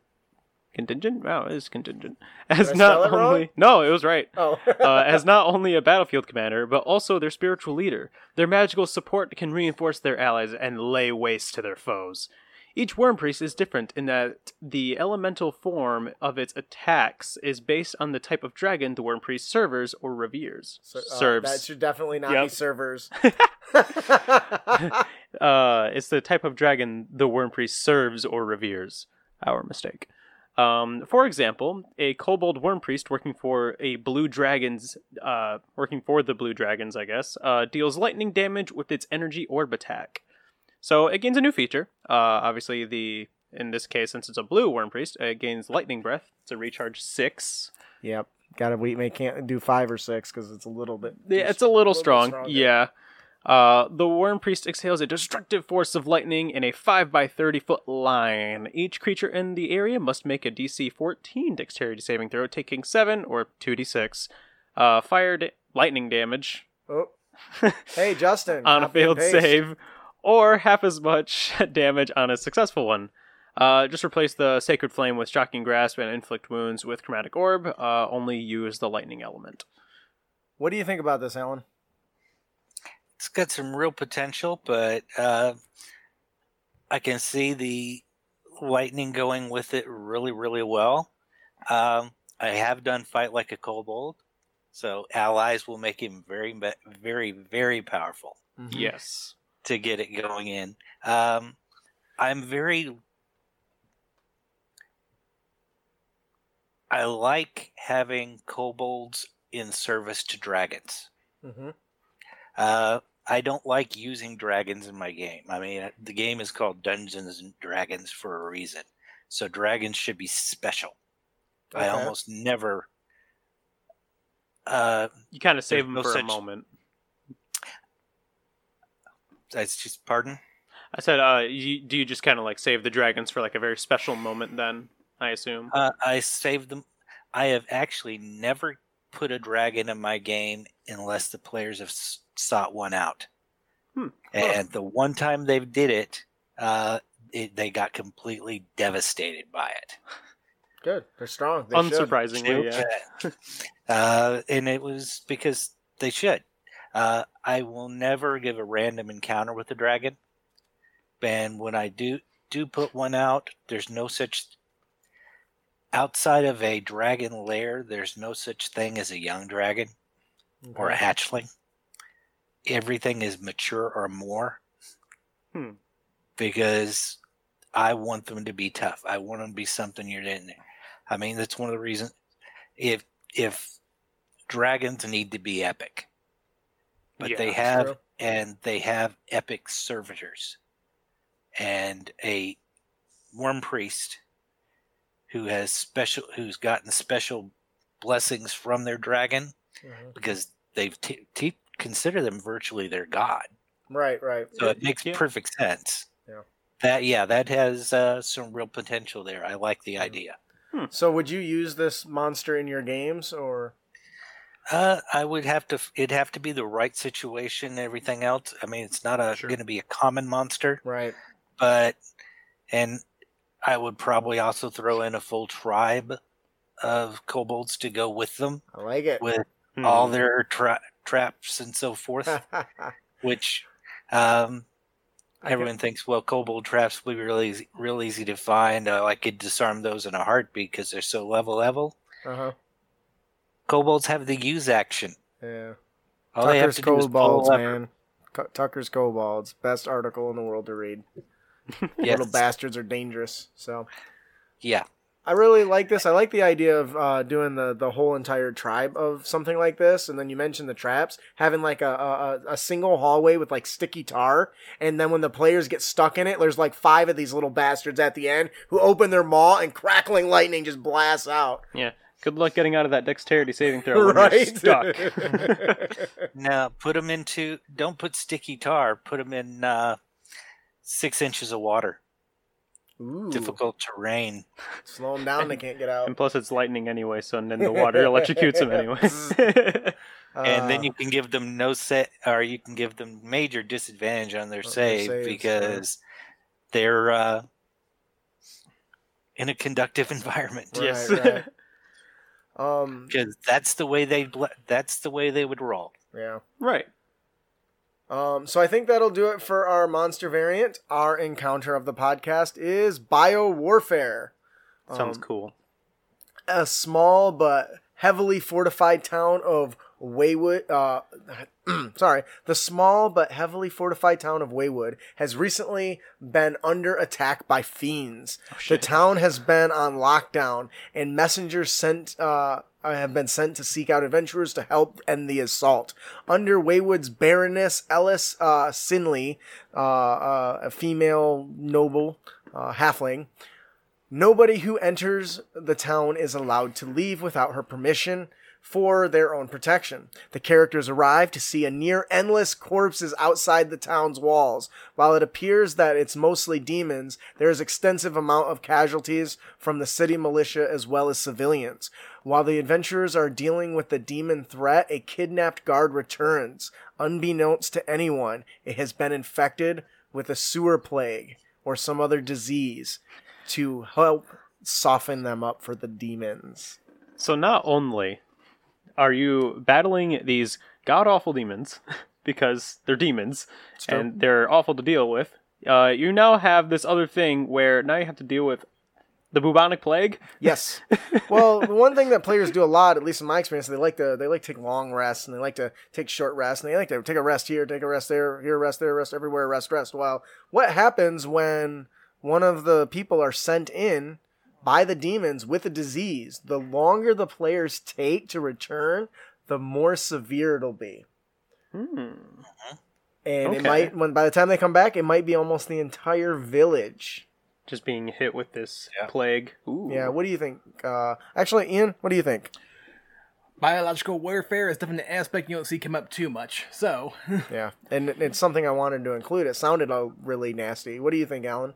contingent. Wow, it is contingent. As I not it wrong? only no, it was right. Oh. uh, as not only a battlefield commander, but also their spiritual leader. Their magical support can reinforce their allies and lay waste to their foes. Each worm priest is different in that the elemental form of its attacks is based on the type of dragon the worm priest servers or reveres. So, uh, Serves. That should definitely not be servers. uh, it's the type of dragon the worm priest serves or reveres. Our mistake. Um, for example, a kobold worm priest working for a blue dragons, uh, working for the blue dragons, I guess, uh, deals lightning damage with its energy orb attack. So it gains a new feature. Uh, obviously, the in this case, since it's a blue worm priest, it gains lightning breath. It's a recharge six. yep. Gotta wait. May can't do five or six because it's a little bit. Yeah, it's a little, bit strong. stronger. Yeah. Uh, the Worm Priest exhales a destructive force of lightning in a 5 by 30 foot line. Each creature in the area must make a DC 14 dexterity saving throw, taking 7 or 2d6 uh, fire da- lightning damage Oh. Hey, Justin. on a failed save, or half as much damage on a successful one. Uh, just replace the Sacred Flame with Shocking Grasp and inflict wounds with Chromatic Orb. Uh, only use the lightning element. What do you think about this, Alan? it's got some real potential, but uh, I can see the lightning going with it really, really well. Um, I have done fight like a kobold, so allies will make him very, very, very powerful Mm-hmm. Yes. To get it going in. Um, I'm very. I like having kobolds in service to dragons. Mm-hmm. Uh, I don't like using dragons in my game. I mean, the game is called Dungeons and Dragons for a reason. So dragons should be special. I almost never. Uh, You kind of save There's them no for a such- moment. That's just pardon. I said, uh, you, do you just kind of like save the dragons for like a very special moment then? I assume. Uh, I saved them. I have actually never put a dragon in my game unless the players have sought one out. Hmm. And the one time they did it, uh, it, they got completely devastated by it. Good. They're strong. They should. Unsurprisingly, yeah. uh, and it was because they should. Uh, I will never give a random encounter with a dragon. And when I do do put one out, there's no such outside of a dragon lair. There's no such thing as a young dragon or a hatchling. Everything is mature or more. Hmm. Because I want them to be tough. I want them to be something you're in there. I mean, that's one of the reasons. If if dragons need to be epic, but Yeah, they have true. and they have epic servitors and a worm priest who has special who's gotten special blessings from their dragon Mhm. because they've t- t- consider them virtually their god Right, right. so it makes Yeah. perfect sense Yeah. that yeah that has uh, some real potential there i like the idea So would you use this monster in your games or uh, i would have to it'd have to be the right situation and everything else i mean it's not a Sure. going to be a common monster right? but and I would probably also throw in a full tribe of kobolds to go with them I like it. with Hmm. all their tra- traps and so forth. which um, I everyone thinks, well, kobold traps will be really easy, real easy to find. Uh, I could disarm those in a heartbeat because they're so level level. uh huh. Kobolds have the use action. Yeah. All they have Tucker's to do is pull Kobolds, lever. man. Tucker's Kobolds, best article in the world to read. Yes. Little bastards are dangerous. So Yeah, I really like this. I like the idea of uh, doing the the whole entire tribe of something like this. And then you mentioned the traps, having like a, a a single hallway with like sticky tar, and then when the players get stuck in it, there's like five of these little bastards at the end who open their maw and crackling lightning just blasts out. Yeah. Good luck getting out of that dexterity saving throw when right? you're stuck. now put them into. Don't put sticky tar. Put them in uh, six inches of water. Ooh, Difficult terrain. slow them down. They can't get out. and plus, it's lightning anyway, so then the water electrocutes them anyway. and then Uh, you can give them no set or you can give them major disadvantage on their their save saves, because they're uh, in a conductive environment Right, yes. right. Um, because that's the way they that's the way they would roll yeah. right. Um, so I think that'll do it for our monster variant. Our encounter of the podcast is bio warfare. Sounds Um, cool. A small but heavily fortified town of Waywood. Uh, sorry, the small but heavily fortified town of Waywood has recently been under attack by fiends. the town has been on lockdown, and messengers sent uh, have been sent to seek out adventurers to help end the assault. Under Waywood's Baroness Ellis uh, Sinley, uh, uh, a female noble uh, halfling, Nobody who enters the town is allowed to leave without her permission for their own protection. The characters arrive to see a near endless corpses outside the town's walls. While it appears that it's mostly demons, there is extensive amount of casualties from the city militia as well as civilians. While the adventurers are dealing with the demon threat, a kidnapped guard returns. Unbeknownst to anyone, it has been infected with a sewer plague or some other disease to help soften them up for the demons. So not only are you battling these god awful demons because they're demons and they're awful to deal with, uh, you now have this other thing where now you have to deal with the bubonic plague. Yes. well, the one thing that players do a lot, at least in my experience, they like to they like to take long rests and they like to take short rests and they like to take a rest here, take a rest there, here, rest there, rest everywhere, rest, rest. Well, what happens when one of the people are sent in by the demons with a disease? The longer the players take to return, the more severe it'll be. Hmm. And it might when by the time they come back, it might be almost the entire village. Just being hit with this Yeah. plague. Ooh. Yeah, what do you think? Uh, actually, Ian, what do you think? Biological warfare is definitely an aspect you don't see come up too much. So, Yeah, and it's something I wanted to include. It sounded really nasty. What do you think, Alan?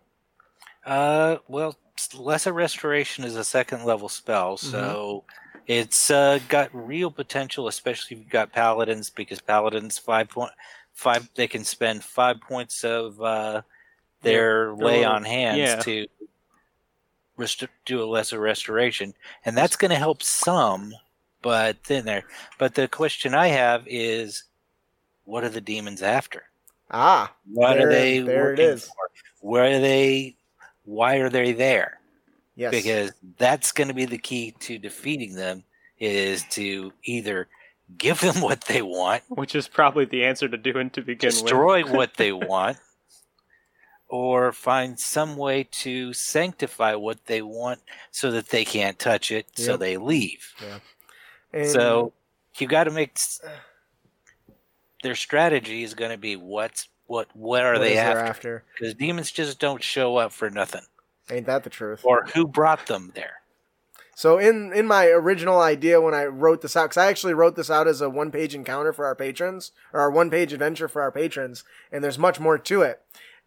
Uh well lesser restoration is a second level spell so it's uh, got real potential especially if you've got paladins because paladins five point five they can spend five points of uh their lay on hands yeah. to rest- do a lesser restoration and that's going to help some but then there but the question i have is what are the demons after? Ah, What There- are they there it is. for? Where are they? Why are they there? yes. Because that's going to be the key to defeating them is to either give them what they want, Which is probably the answer to doing to begin with. destroy what they want, or find some way to sanctify what they want so that they can't touch it, so they leave. And- So you got to make their strategy is going to be what's what what are what they after? Because demons just don't show up for nothing, Ain't that the truth? or who brought them there. So in in my original idea when I wrote this out, because I actually wrote this out as a one page encounter for our patrons, or our one page adventure for our patrons, and there's much more to it.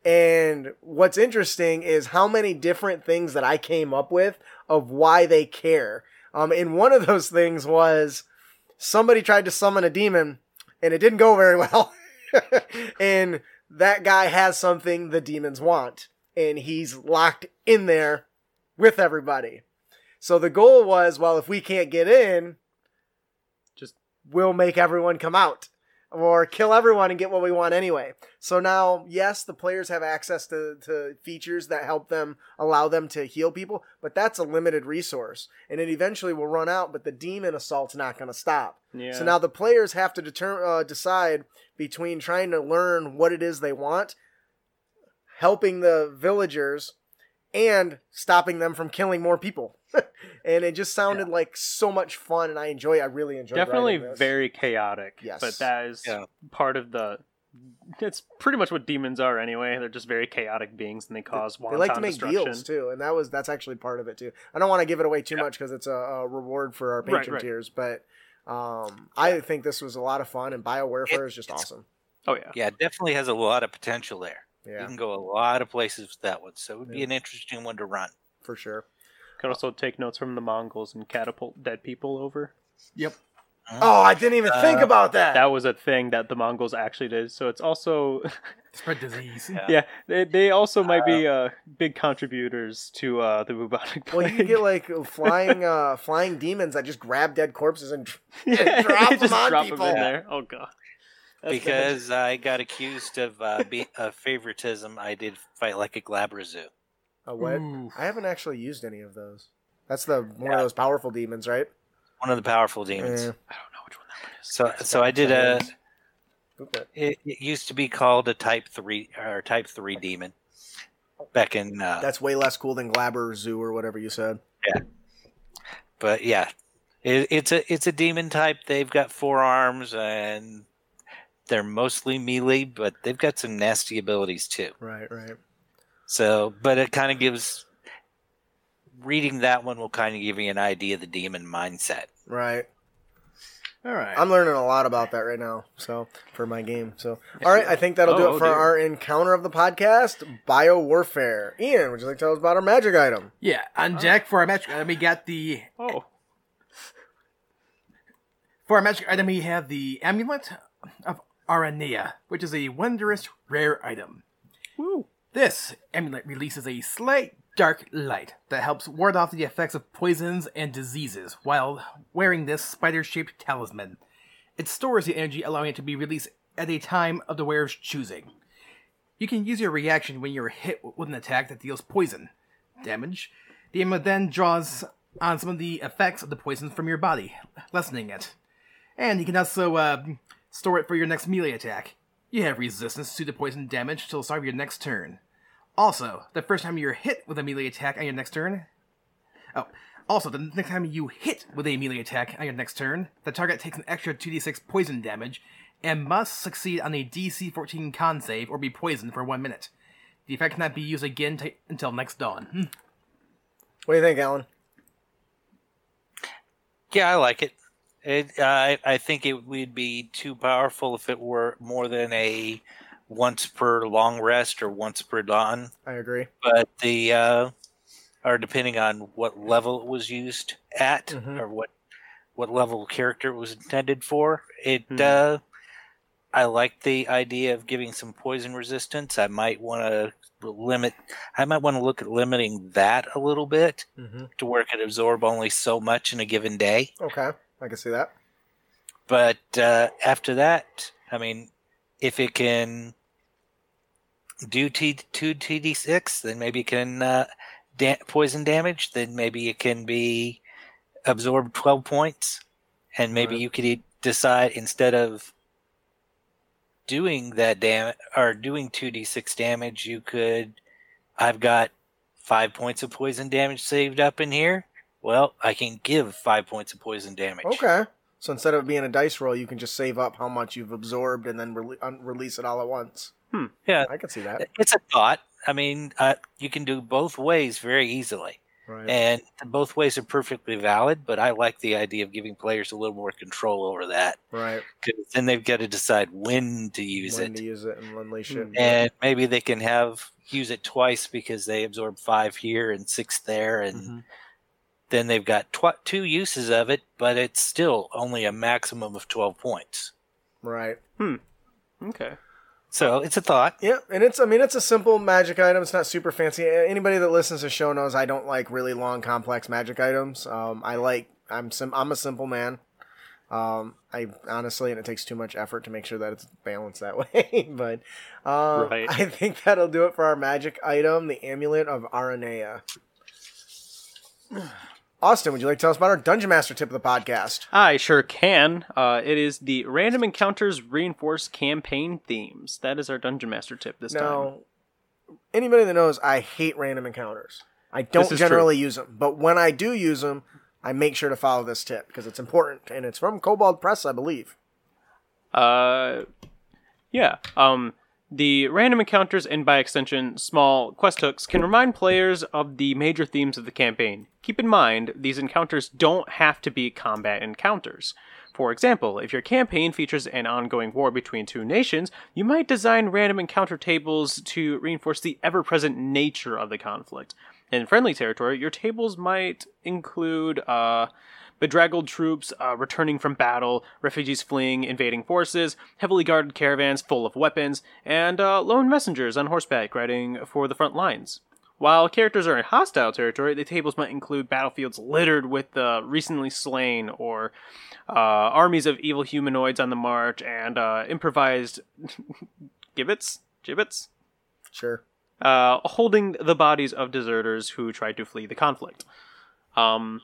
And what's interesting is how many different things that I came up with of why they care. Um, and one of those things was somebody tried to summon a demon, and it didn't go very well. and that guy has something the demons want, and he's locked in there with everybody. So the goal was, well, if we can't get in, Just- we'll make everyone come out or kill everyone and get what we want anyway. So now, yes, the players have access to, to features that help them allow them to heal people, but that's a limited resource and it eventually will run out, but the demon assault's not going to stop. Yeah. So now the players have to deter- uh, decide between trying to learn what it is they want, helping the villagers, and stopping them from killing more people. and it just sounded like so much fun, and I enjoy. I really enjoy. definitely this. very chaotic. Yes. But that is Yeah. part of the. It's pretty much what demons are anyway. They're just very chaotic beings, and they cause They like to wanton make destruction. deals too, and that was that's actually part of it too. I don't want to give it away too much because it's a, a reward for our Right, patron right. tiers, but um, I think this was a lot of fun, and Biowarfare is just awesome. Oh yeah. Yeah, it definitely has a lot of potential there. You can go a lot of places with that one, so it would be an interesting one to run. for sure. Could also take notes from the Mongols and catapult dead people over. Yep. Oh, I didn't even think Uh, about that. That was a thing that the Mongols actually did. So it's also Spread disease. Yeah. yeah. They, they also might be uh, big contributors to uh, the bubonic plague. Well, you get like flying, uh, flying demons that just grab dead corpses and Yeah, drop they them just on drop people. them in there. Oh god. That's bad. because I got accused of uh, be, of favoritism, I did fight like a Glabrezu. A what? Ooh. I haven't actually used any of those. That's the one of those powerful demons, right? One of the powerful demons. Yeah. I don't know which one that one is. So, so I did a. Oop it. It, it used to be called a Type Three or Type Three demon. Back in, uh, That's way less cool than Glabber Zoo or whatever you said. Yeah. But yeah, it, it's a it's a demon type. They've got four arms and they're mostly melee, but they've got some nasty abilities too. Right, right. So, but it kind of gives reading that one will kind of give you an idea of the demon mindset. Right. All right. I'm learning a lot about that right now. So for my game. So all right, I think that'll do Oh, it oh, for dear. our encounter of the podcast, Bio Warfare. Ian, would you like to tell us about our magic item? yeah, on Jack for our magic uh, we got the Oh. For our magic item, we have the Amulet of Aranea, which is a wondrous rare item. Woo. This amulet releases a slight dark light that helps ward off the effects of poisons and diseases while wearing this spider shaped talisman. It stores the energy, allowing it to be released at a time of the wearer's choosing. You can use your reaction when you're hit with an attack that deals poison damage. The amulet then draws on some of the effects of the poison from your body, lessening it. And you can also uh, store it for your next melee attack. You have resistance to the poison damage till the start of your next turn. Also, the first time you're hit with a melee attack on your next turn. Oh, also, the next time you hit with a melee attack on your next turn, the target takes an extra 2d6 poison damage and must succeed on a DC 14 con save or be poisoned for one minute. The effect cannot be used again t- until next dawn. Hmm. What do you think, Alan? Yeah, I like it. It I I think it would be too powerful if it were more than a once per long rest or once per dawn. I agree. But the uh, or depending on what level it was used at Mhm. or what what level character it was intended for. It Hmm. uh, I like the idea of giving some poison resistance. I might want to limit. I might want to look at limiting that a little bit Mm-hmm. to where it could absorb only so much in a given day. Okay, I can see that. But uh, after that, I mean, if it can do T two TD six, then maybe it can uh, da- poison damage. Then maybe it can be absorb twelve points, and maybe Right. you could e- decide instead of doing that damage or doing two D six damage, you could. I've got five points of poison damage saved up in here. Well, I can give five points of poison damage. Okay. So instead of it being a dice roll, you can just save up how much you've absorbed and then rele- un- release it all at once. Yeah, I can see that. it's a thought. I mean, uh, you can do both ways very easily. Right. and both ways are perfectly valid. But I like the idea of giving players a little more control over that right. because then they've got to decide when to use when it, to use it and when they shouldn't. and maybe they can have use it twice because they absorb five here and six there, and Mhm. Then they've got tw- two uses of it, but it's still only a maximum of twelve points. Right. Okay. So it's a thought. Yeah, and it's I mean it's a simple magic item. It's not super fancy. Anybody that listens to the show knows I don't like really long, complex magic items. Um, I like I'm sim- I'm a simple man. Um, I honestly, and it takes too much effort to make sure that it's balanced that way. but um, Right. I think that'll do it for our magic item, the amulet of Aranea. Austin, would you like to tell us about our Dungeon Master tip of the podcast? I sure can. Uh, it is the random encounters reinforce campaign themes. That is our dungeon master tip this time. Now, anybody that knows, I hate random encounters. I don't generally use them, but when I do use them, I make sure to follow this tip because it's important, and it's from Kobold Press, I believe. Uh, yeah. Um, the random encounters and by extension small quest hooks can remind players of the major themes of the campaign. Keep in mind, these encounters don't have to be combat encounters. For example, if your campaign features an ongoing war between two nations, you might design random encounter tables to reinforce the ever present nature of the conflict. In friendly territory, your tables might include uh, bedraggled troops uh, returning from battle, refugees fleeing invading forces, heavily guarded caravans full of weapons, and uh, lone messengers on horseback riding for the front lines. While characters are in hostile territory, the tables might include battlefields littered with the recently slain or uh, armies of evil humanoids on the march and uh, improvised gibbets, gibbets, Sure. uh, holding the bodies of deserters who tried to flee the conflict. Um,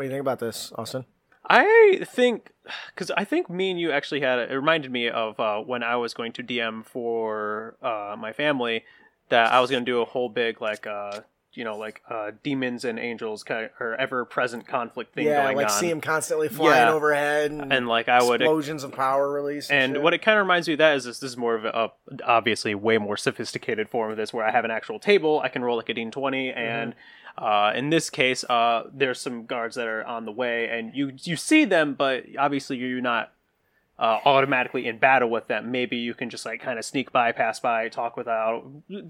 What do you think about this, Austin? I think because I think me and you actually had it reminded me of uh, when I was going to DM for uh, my family that I was going to do a whole big like uh, you know like uh, demons and angels kind of, or ever present conflict thing yeah, going like on. see him constantly flying Yeah. overhead, and, and like I would explosions of power release. And, and what it kind of reminds me of that is this, this is more of a, obviously way more sophisticated form of this where I have an actual table, I can roll like a d20 and uh, in this case uh, there's some guards that are on the way and you you see them but obviously you're not uh, automatically in battle with them. Maybe you can just like kind of sneak by, pass by, talk without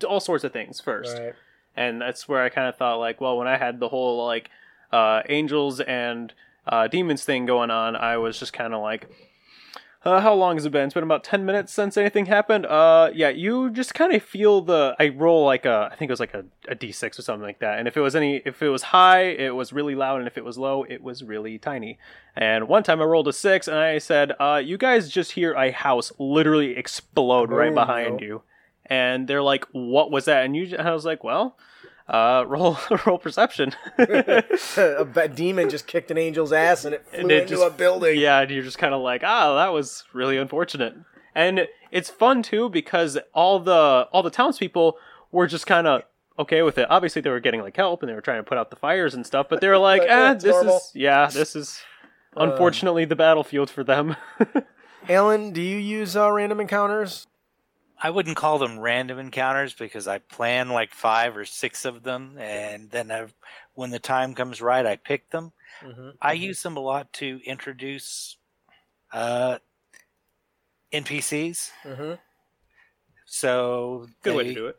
all sorts of things first Right. and that's where I kind of thought like, well, when I had the whole like uh, angels and uh, demons thing going on, I was just kind of like, uh, how long has it been? It's been about ten minutes since anything happened. Uh, yeah, you just kind of feel the. I roll like a, I think it was like a, a d6 or something like that. And if it was any, if it was high, it was really loud, and if it was low, it was really tiny. And one time I rolled a six, and I said, uh, you guys just hear a house literally explode right Oh, behind you and they're like, "What was that?" And you, and I was like, "Well, uh, roll roll perception." a demon just kicked an angel's ass and it flew And it into just- a building. yeah, and you're just kind of like, "Ah, that was really unfortunate." And it's fun too because all the all the townspeople were just kind of okay with it. Obviously, they were getting like help and they were trying to put out the fires and stuff, but they were like, Like, "Ah, yeah, this normal." is yeah, this is." Unfortunately, the battlefield for them. Alan, do you use uh, random encounters? I wouldn't call them random encounters because I plan like five or six of them, and then i when the time comes right, I pick them. Mm-hmm. I use them a lot to introduce uh, NPCs. Mm-hmm. So Good way to do it.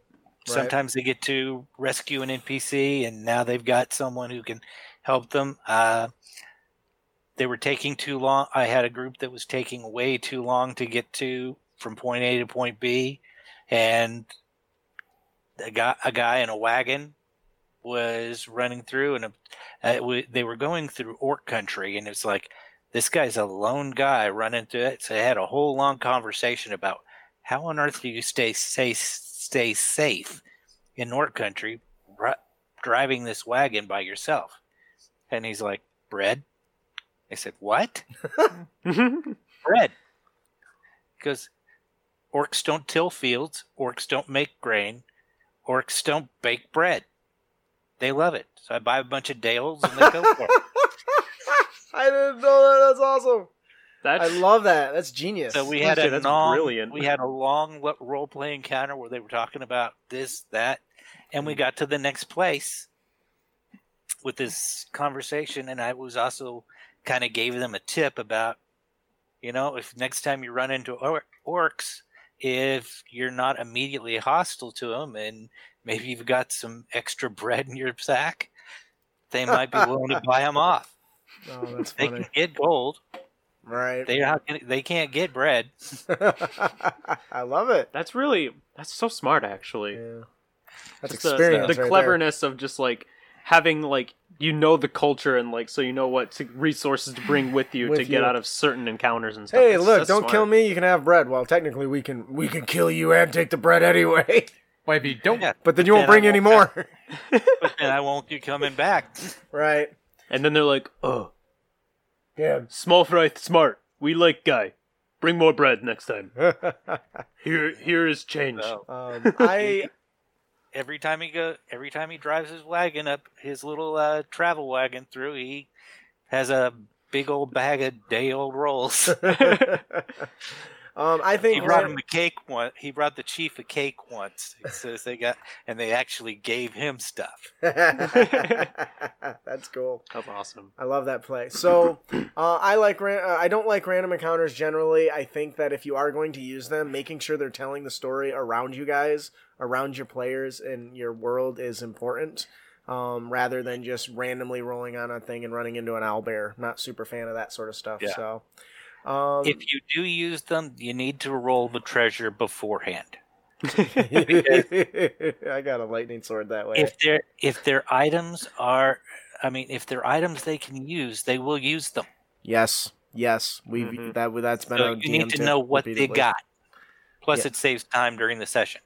Sometimes they get to rescue an NPC, and now they've got someone who can help them. Uh, they were taking too long. I had a group that was taking way too long to get to from point A to point B, and a guy, a guy in a wagon was running through, and a, uh, they were going through orc country, and it's like this guy's a lone guy running through it. So I had a whole long conversation about how on earth do you stay stay stay safe in orc Country ri- driving this wagon by yourself?" And he's like, "Bread." I said, "What?" bread. Because orcs don't till fields, orcs don't make grain, orcs don't bake bread. They love it. So I buy a bunch of Dales and they go for it. I didn't know that. That's awesome. That's I love that. That's genius. So we That's- had a that's long, brilliant. we had a long role play encounter where they were talking about this, that, and we mm. got to the next place with this conversation, and I was also kind of gave them a tip about, you know, if next time you run into or- orcs, if you're not immediately hostile to them, and maybe you've got some extra bread in your sack, they might be willing to buy them off. oh, that's They funny. can get gold. right. They not gonna- they can't get bread. I love it. that's really that's so smart actually. Yeah. That's Just the- experience. The, right there. cleverness of just like having like you know the culture and like so you know what to, resources to bring with you With to get you. out of certain encounters and stuff. Hey, That's- look! that's don't smart. kill me. You can have bread. Well, technically, we can we can kill you and take the bread anyway. But if you don't, Yeah. But then you won't Then bring any won't- more. and I won't be coming back. right? And then they're like, "Oh, Yeah. small fry, smart. We like guy. Bring more bread next time. Here, here is change." So um, I every time he go, every time he drives his wagon up, his little uh, travel wagon through, he has a big old bag of day old rolls. um, I think he brought him a cake once. He brought the chief a cake once. He says they got, and they actually gave him stuff. That's cool. That's awesome. I love that play. So, uh, I like ran- uh, I don't like random encounters generally. I think that if you are going to use them, making sure they're telling the story around you guys, around your players and your world is important. Um, rather than just randomly rolling on a thing and running into an owl bear. Not super fan of that sort of stuff. Yeah. So, um, If you do use them, you need to roll the treasure beforehand. I got a lightning sword that way. If their if their items are, I mean, if their items they can use, they will use them. yes, yes, we have Mhm. that that's been So a you DM need to know what they got. Plus, Yeah. it saves time during the session.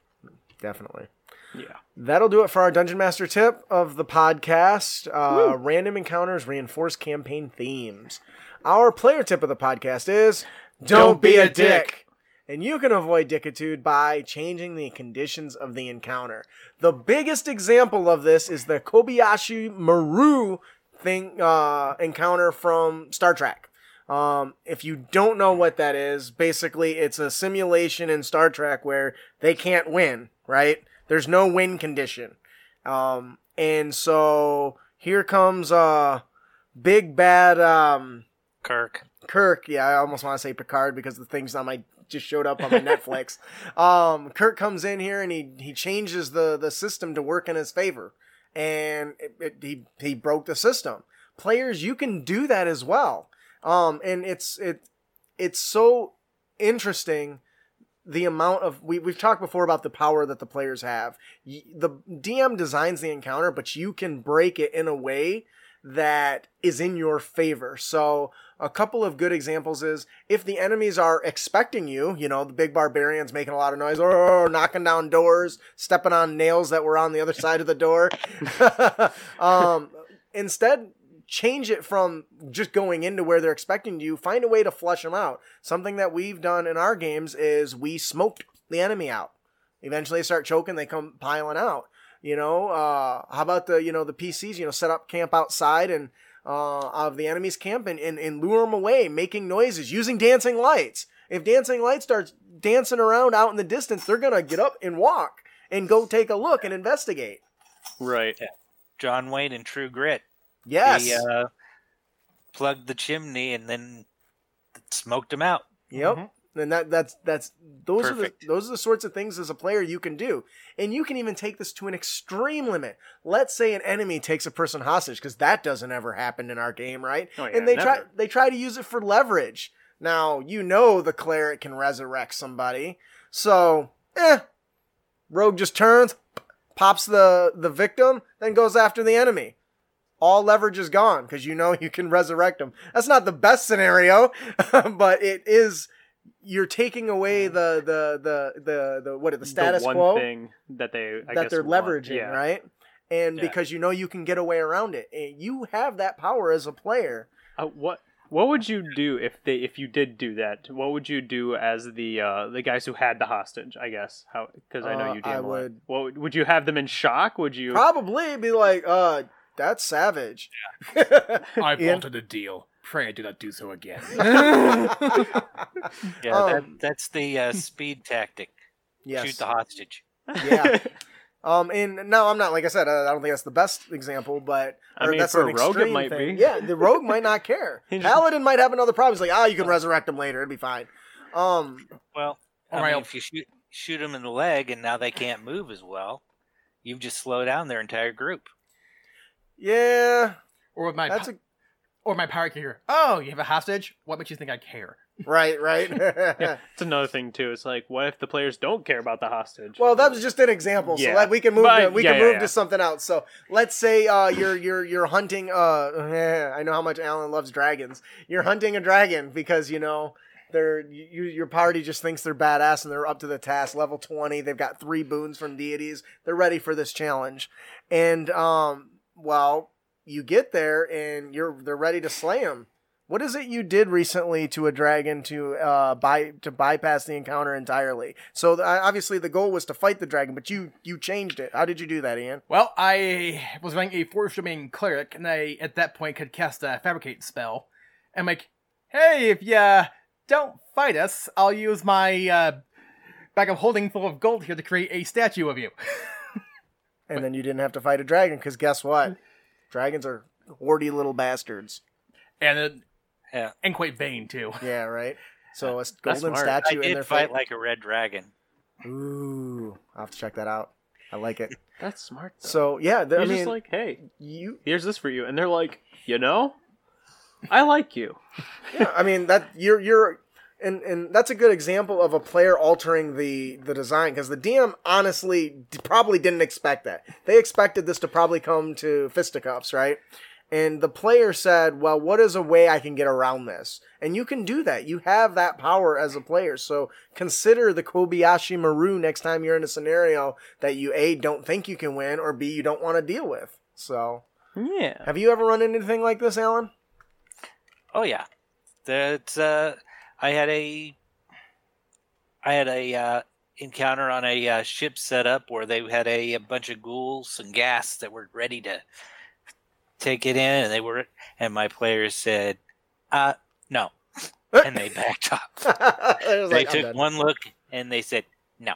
Definitely. Yeah. That'll do it for our Dungeon Master tip of the podcast. Uh, random encounters reinforce campaign themes. Our player tip of the podcast is Don't, be, a dick. And you can avoid dickitude by changing the conditions of the encounter. The biggest example of this is the Kobayashi Maru thing uh, encounter from Star Trek. Um, if you don't know what that is, basically it's a simulation in Star Trek where they can't win, right? There's no win condition. Um, and so here comes uh big bad um Kirk. Kirk, yeah, I almost want to say Picard because the thing's on my just showed up on my Netflix. Um, Kirk comes in here and he he changes the the system to work in his favor, and it, it, he he broke the system. Players, you can do that as well. Um, and it's it it's so interesting the amount of we we've talked before about the power that the players have. The DM designs the encounter, but you can break it in a way that is in your favor. So a couple of good examples is if the enemies are expecting you, you know, the big barbarians making a lot of noise, or knocking down doors, stepping on nails that were on the other side of the door. um, instead, change it from just going into where they're expecting you. Find a way to flush them out. Something that we've done in our games is we smoked the enemy out. Eventually, they start choking. They come piling out. You know, uh, how about the you know the PCs? You know, set up camp outside and uh, of the enemy's camp and, and, and lure them away, making noises, using dancing lights. If dancing lights starts dancing around out in the distance, they're gonna get up and walk and go take a look and investigate. Right. John Wayne in True Grit. Yes. He uh, plugged the chimney and then smoked him out. Yep. And that that's that's those Perfect. are the those are the sorts of things as a player you can do. And you can even take this to an extreme limit. Let's say an enemy takes a person hostage because that doesn't ever happen in our game, right? Oh, yeah, and they try they try to use it for leverage. Now, you know the cleric can resurrect somebody. So, eh rogue just turns, pops the the victim, then goes after the enemy. All leverage is gone because you know you can resurrect them. That's not the best scenario, but it is you're taking away the the the the, the what the status the one quo thing that they I that guess they're want. leveraging, yeah. right? And Yeah. because you know you can get away around it, and you have that power as a player. Uh, what what would you do if they if you did do that? What would you do as the uh, the guys who had the hostage? I guess how because I know Uh, you I DM a lot. would- What would- would you have them in shock? Would you? Probably be like, uh, that's savage. I've Ian? altered deal. Pray I do not do so again. Yeah, Um, that, that's the uh, speed tactic. yes. Shoot the hostage. yeah. Um, and no, I'm not. Like I said, I I don't think that's the best example, but I mean, that's for an a rogue, it might thing. be. Yeah, the rogue might not care. He Paladin might have another problem. He's like, ah, you can resurrect him later. It'd be fine. Um, Well, I mean, if you shoot shoot them in the leg and now they can't move as well, you've just slowed down their entire group. yeah, or with my that's pa- a or my power kicker. Oh, you have a hostage? What makes you think I care? right, right. yeah, it's another thing too. It's like, what if the players don't care about the hostage? Well, that was just an example. So Yeah. like we can move. But- to, we yeah, can yeah, move yeah. to something else. So let's say uh, you're you're you're hunting. Uh, I know how much Alan loves dragons. You're hunting a dragon because you know they're you, your party just thinks they're badass and they're up to the task. Level twenty. They've got three boons from deities. They're ready for this challenge. And um, well, you get there and you're they're ready to slay them. What is it you did recently to a dragon to uh by to bypass the encounter entirely? So the, obviously the goal was to fight the dragon, but you you changed it. How did you do that, Ian? Well, I was running a force domain cleric, and I at that point could cast a fabricate spell. I'm like, hey, if you don't fight us, I'll use my uh, bag of holding full of gold here to create a statue of you. And then you didn't have to fight a dragon because guess what? Dragons are hoardy little bastards. and it, Yeah. and quite vain too. Yeah, right. So a golden smart. I statue in did their fight fight. like a red dragon. Ooh, I'll have to check that out. I like it. That's smart. Though. So yeah, th- You're I just like, hey, you. here's this for you, and they're like, you know, I like you. Yeah, I mean that you're you're. And, and that's a good example of a player altering the, the design because the DM honestly d- probably didn't expect that. They expected this to probably come to fisticuffs, right? And the player said, "Well, what is a way I can get around this?" And you can do that. You have that power as a player. So consider the Kobayashi Maru next time you're in a scenario that you a don't think you can win, or b you don't want to deal with. So, Yeah. have you ever run into anything like this, Alan? Oh yeah, that uh, I had a I had a uh, encounter on a uh, ship setup where they had a, a bunch of ghouls and ghasts that were ready to take it in, and they were and my players said, "Uh, no," and they backed up. They like, took one look and they said no.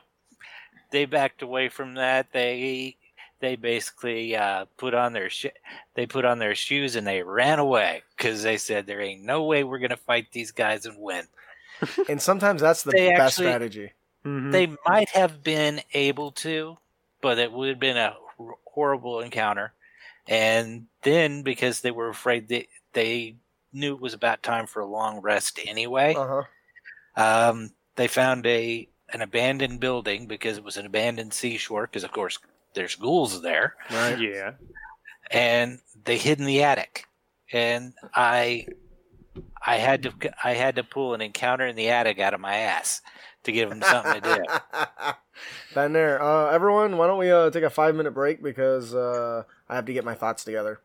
They backed away from that. They they basically uh, put on their sh- they put on their shoes and they ran away because they said there ain't no way we're gonna fight these guys and win. And sometimes that's the They best actually- strategy. Mhm. They might have been able to, but it would have been a horrible encounter. And then because they were afraid they they knew it was about time for a long rest anyway. Uh huh. Um, they found a an abandoned building because it was an abandoned seashore. Because of course there's ghouls there, Right. yeah. and they hid in the attic. And I, I had to I had to pull an encounter in the attic out of my ass to give them something to do. Been there. Uh, everyone, why don't we uh, take a five minute break because uh, I have to get my thoughts together.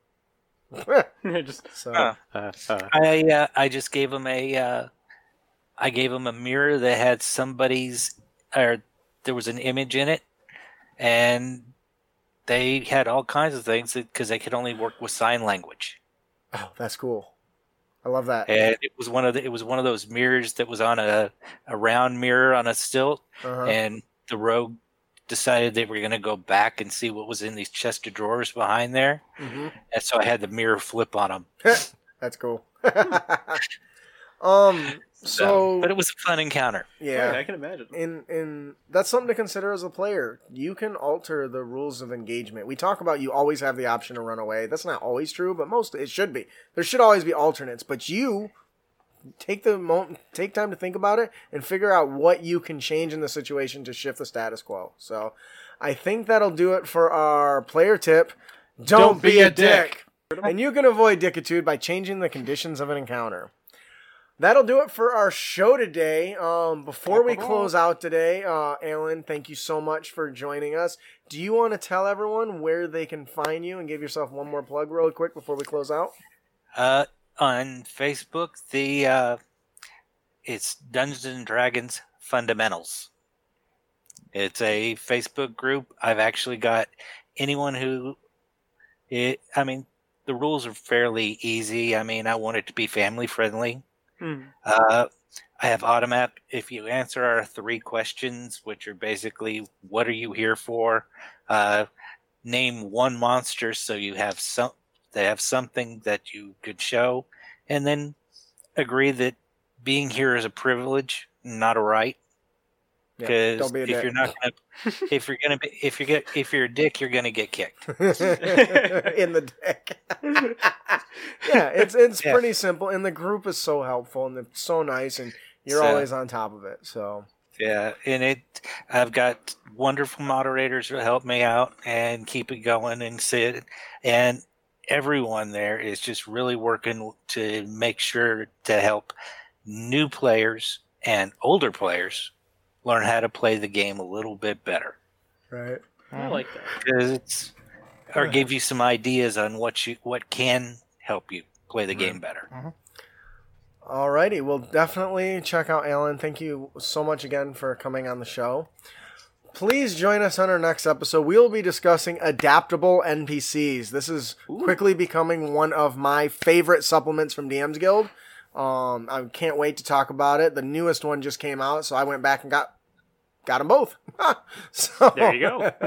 Just so Huh. uh, uh, I uh, I just gave him a uh, I gave them a mirror that had somebody's or there was an image in it, and they had all kinds of things because they could only work with sign language. oh, that's cool. I love that. and it was one of the, it was one of those mirrors that was on a a round mirror on a stilt, Uh-huh. and the rogue decided they were going to go back and see what was in these chest of drawers behind there, hmm and so I had the mirror flip on them. That's cool. um. So but it was a fun encounter. yeah. I can imagine. and and that's something to consider as a player. You can alter the rules of engagement. We talk about you always have the option to run away. That's not always true, but most it should be. There should always be alternates, but you take the moment, take time to think about it and figure out what you can change in the situation to shift the status quo. So, I think that'll do it for our player tip. Don't, be, a dick. And you can avoid dickitude by changing the conditions of an encounter. That'll do it for our show today. Um, before we close out today, uh, Alan, thank you so much for joining us. Do you want to tell everyone where they can find you and give yourself one more plug real quick before we close out? Uh, on Facebook, the uh, it's Dungeons and Dragons Fundamentals. It's a Facebook group. I've actually got anyone who, it. I mean, the rules are fairly easy. I mean, I want it to be family friendly. Hmm. Uh, I have Automap. If you answer our three questions, which are basically what are you here for, uh, name one monster so you have some they have something that you could show, and then agree that being here is a privilege, not a right. Yeah, Because be if dick. you're not gonna, if you're gonna be, if you get, if you're a dick, you're gonna get kicked. in the dick. yeah, it's it's Yeah. pretty simple, and the group is so helpful and it's so nice, and you're So- always on top of it. So Yeah, and it I've got wonderful moderators who help me out and keep it going and sit and everyone there is just really working to make sure to help new players and older players learn how to play the game a little bit better right. I like that. because it's or give you some ideas on what you what can help you play the game better. all Alrighty, well, definitely check out Alan. Thank you so much again for coming on the show. Please join us on our next episode. We will be discussing adaptable NPCs. This is quickly becoming one of my favorite supplements from DM's Guild. Um, I can't wait to talk about it. The newest one just came out, so I went back and got got them both. so There you go.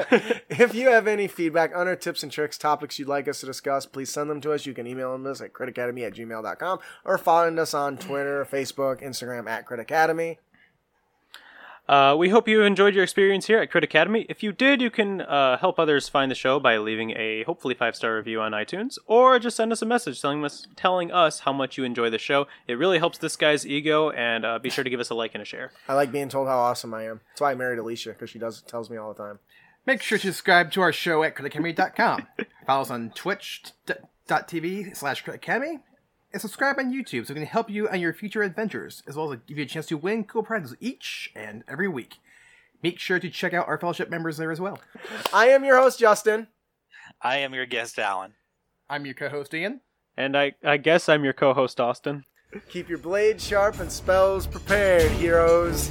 if you have any feedback on our tips and tricks, topics you'd like us to discuss, please send them to us. You can email us at critacademy at gmail.com or find us on Twitter, Facebook, Instagram at Crit Academy. Uh, we hope you enjoyed your experience here at Crit Academy. If you did, you can uh, help others find the show by leaving a hopefully five star review on iTunes, or just send us a message telling us telling us how much you enjoy the show. It really helps this guy's ego, and uh, be sure to give us a like and a share. I like being told how awesome I am. That's why I married Alicia because she does tells me all the time. Make sure to subscribe to our show at critacademy.com. Follow us on twitch.tv slash criticacademy. And subscribe on YouTube so we can help you on your future adventures, as well as give you a chance to win cool prizes each and every week. Make sure to check out our fellowship members there as well. I am your host, Justin. I am your guest Alan. I'm your co-host Ian. And I, I guess I'm your co host, Austin. Keep your blades sharp and spells prepared, heroes.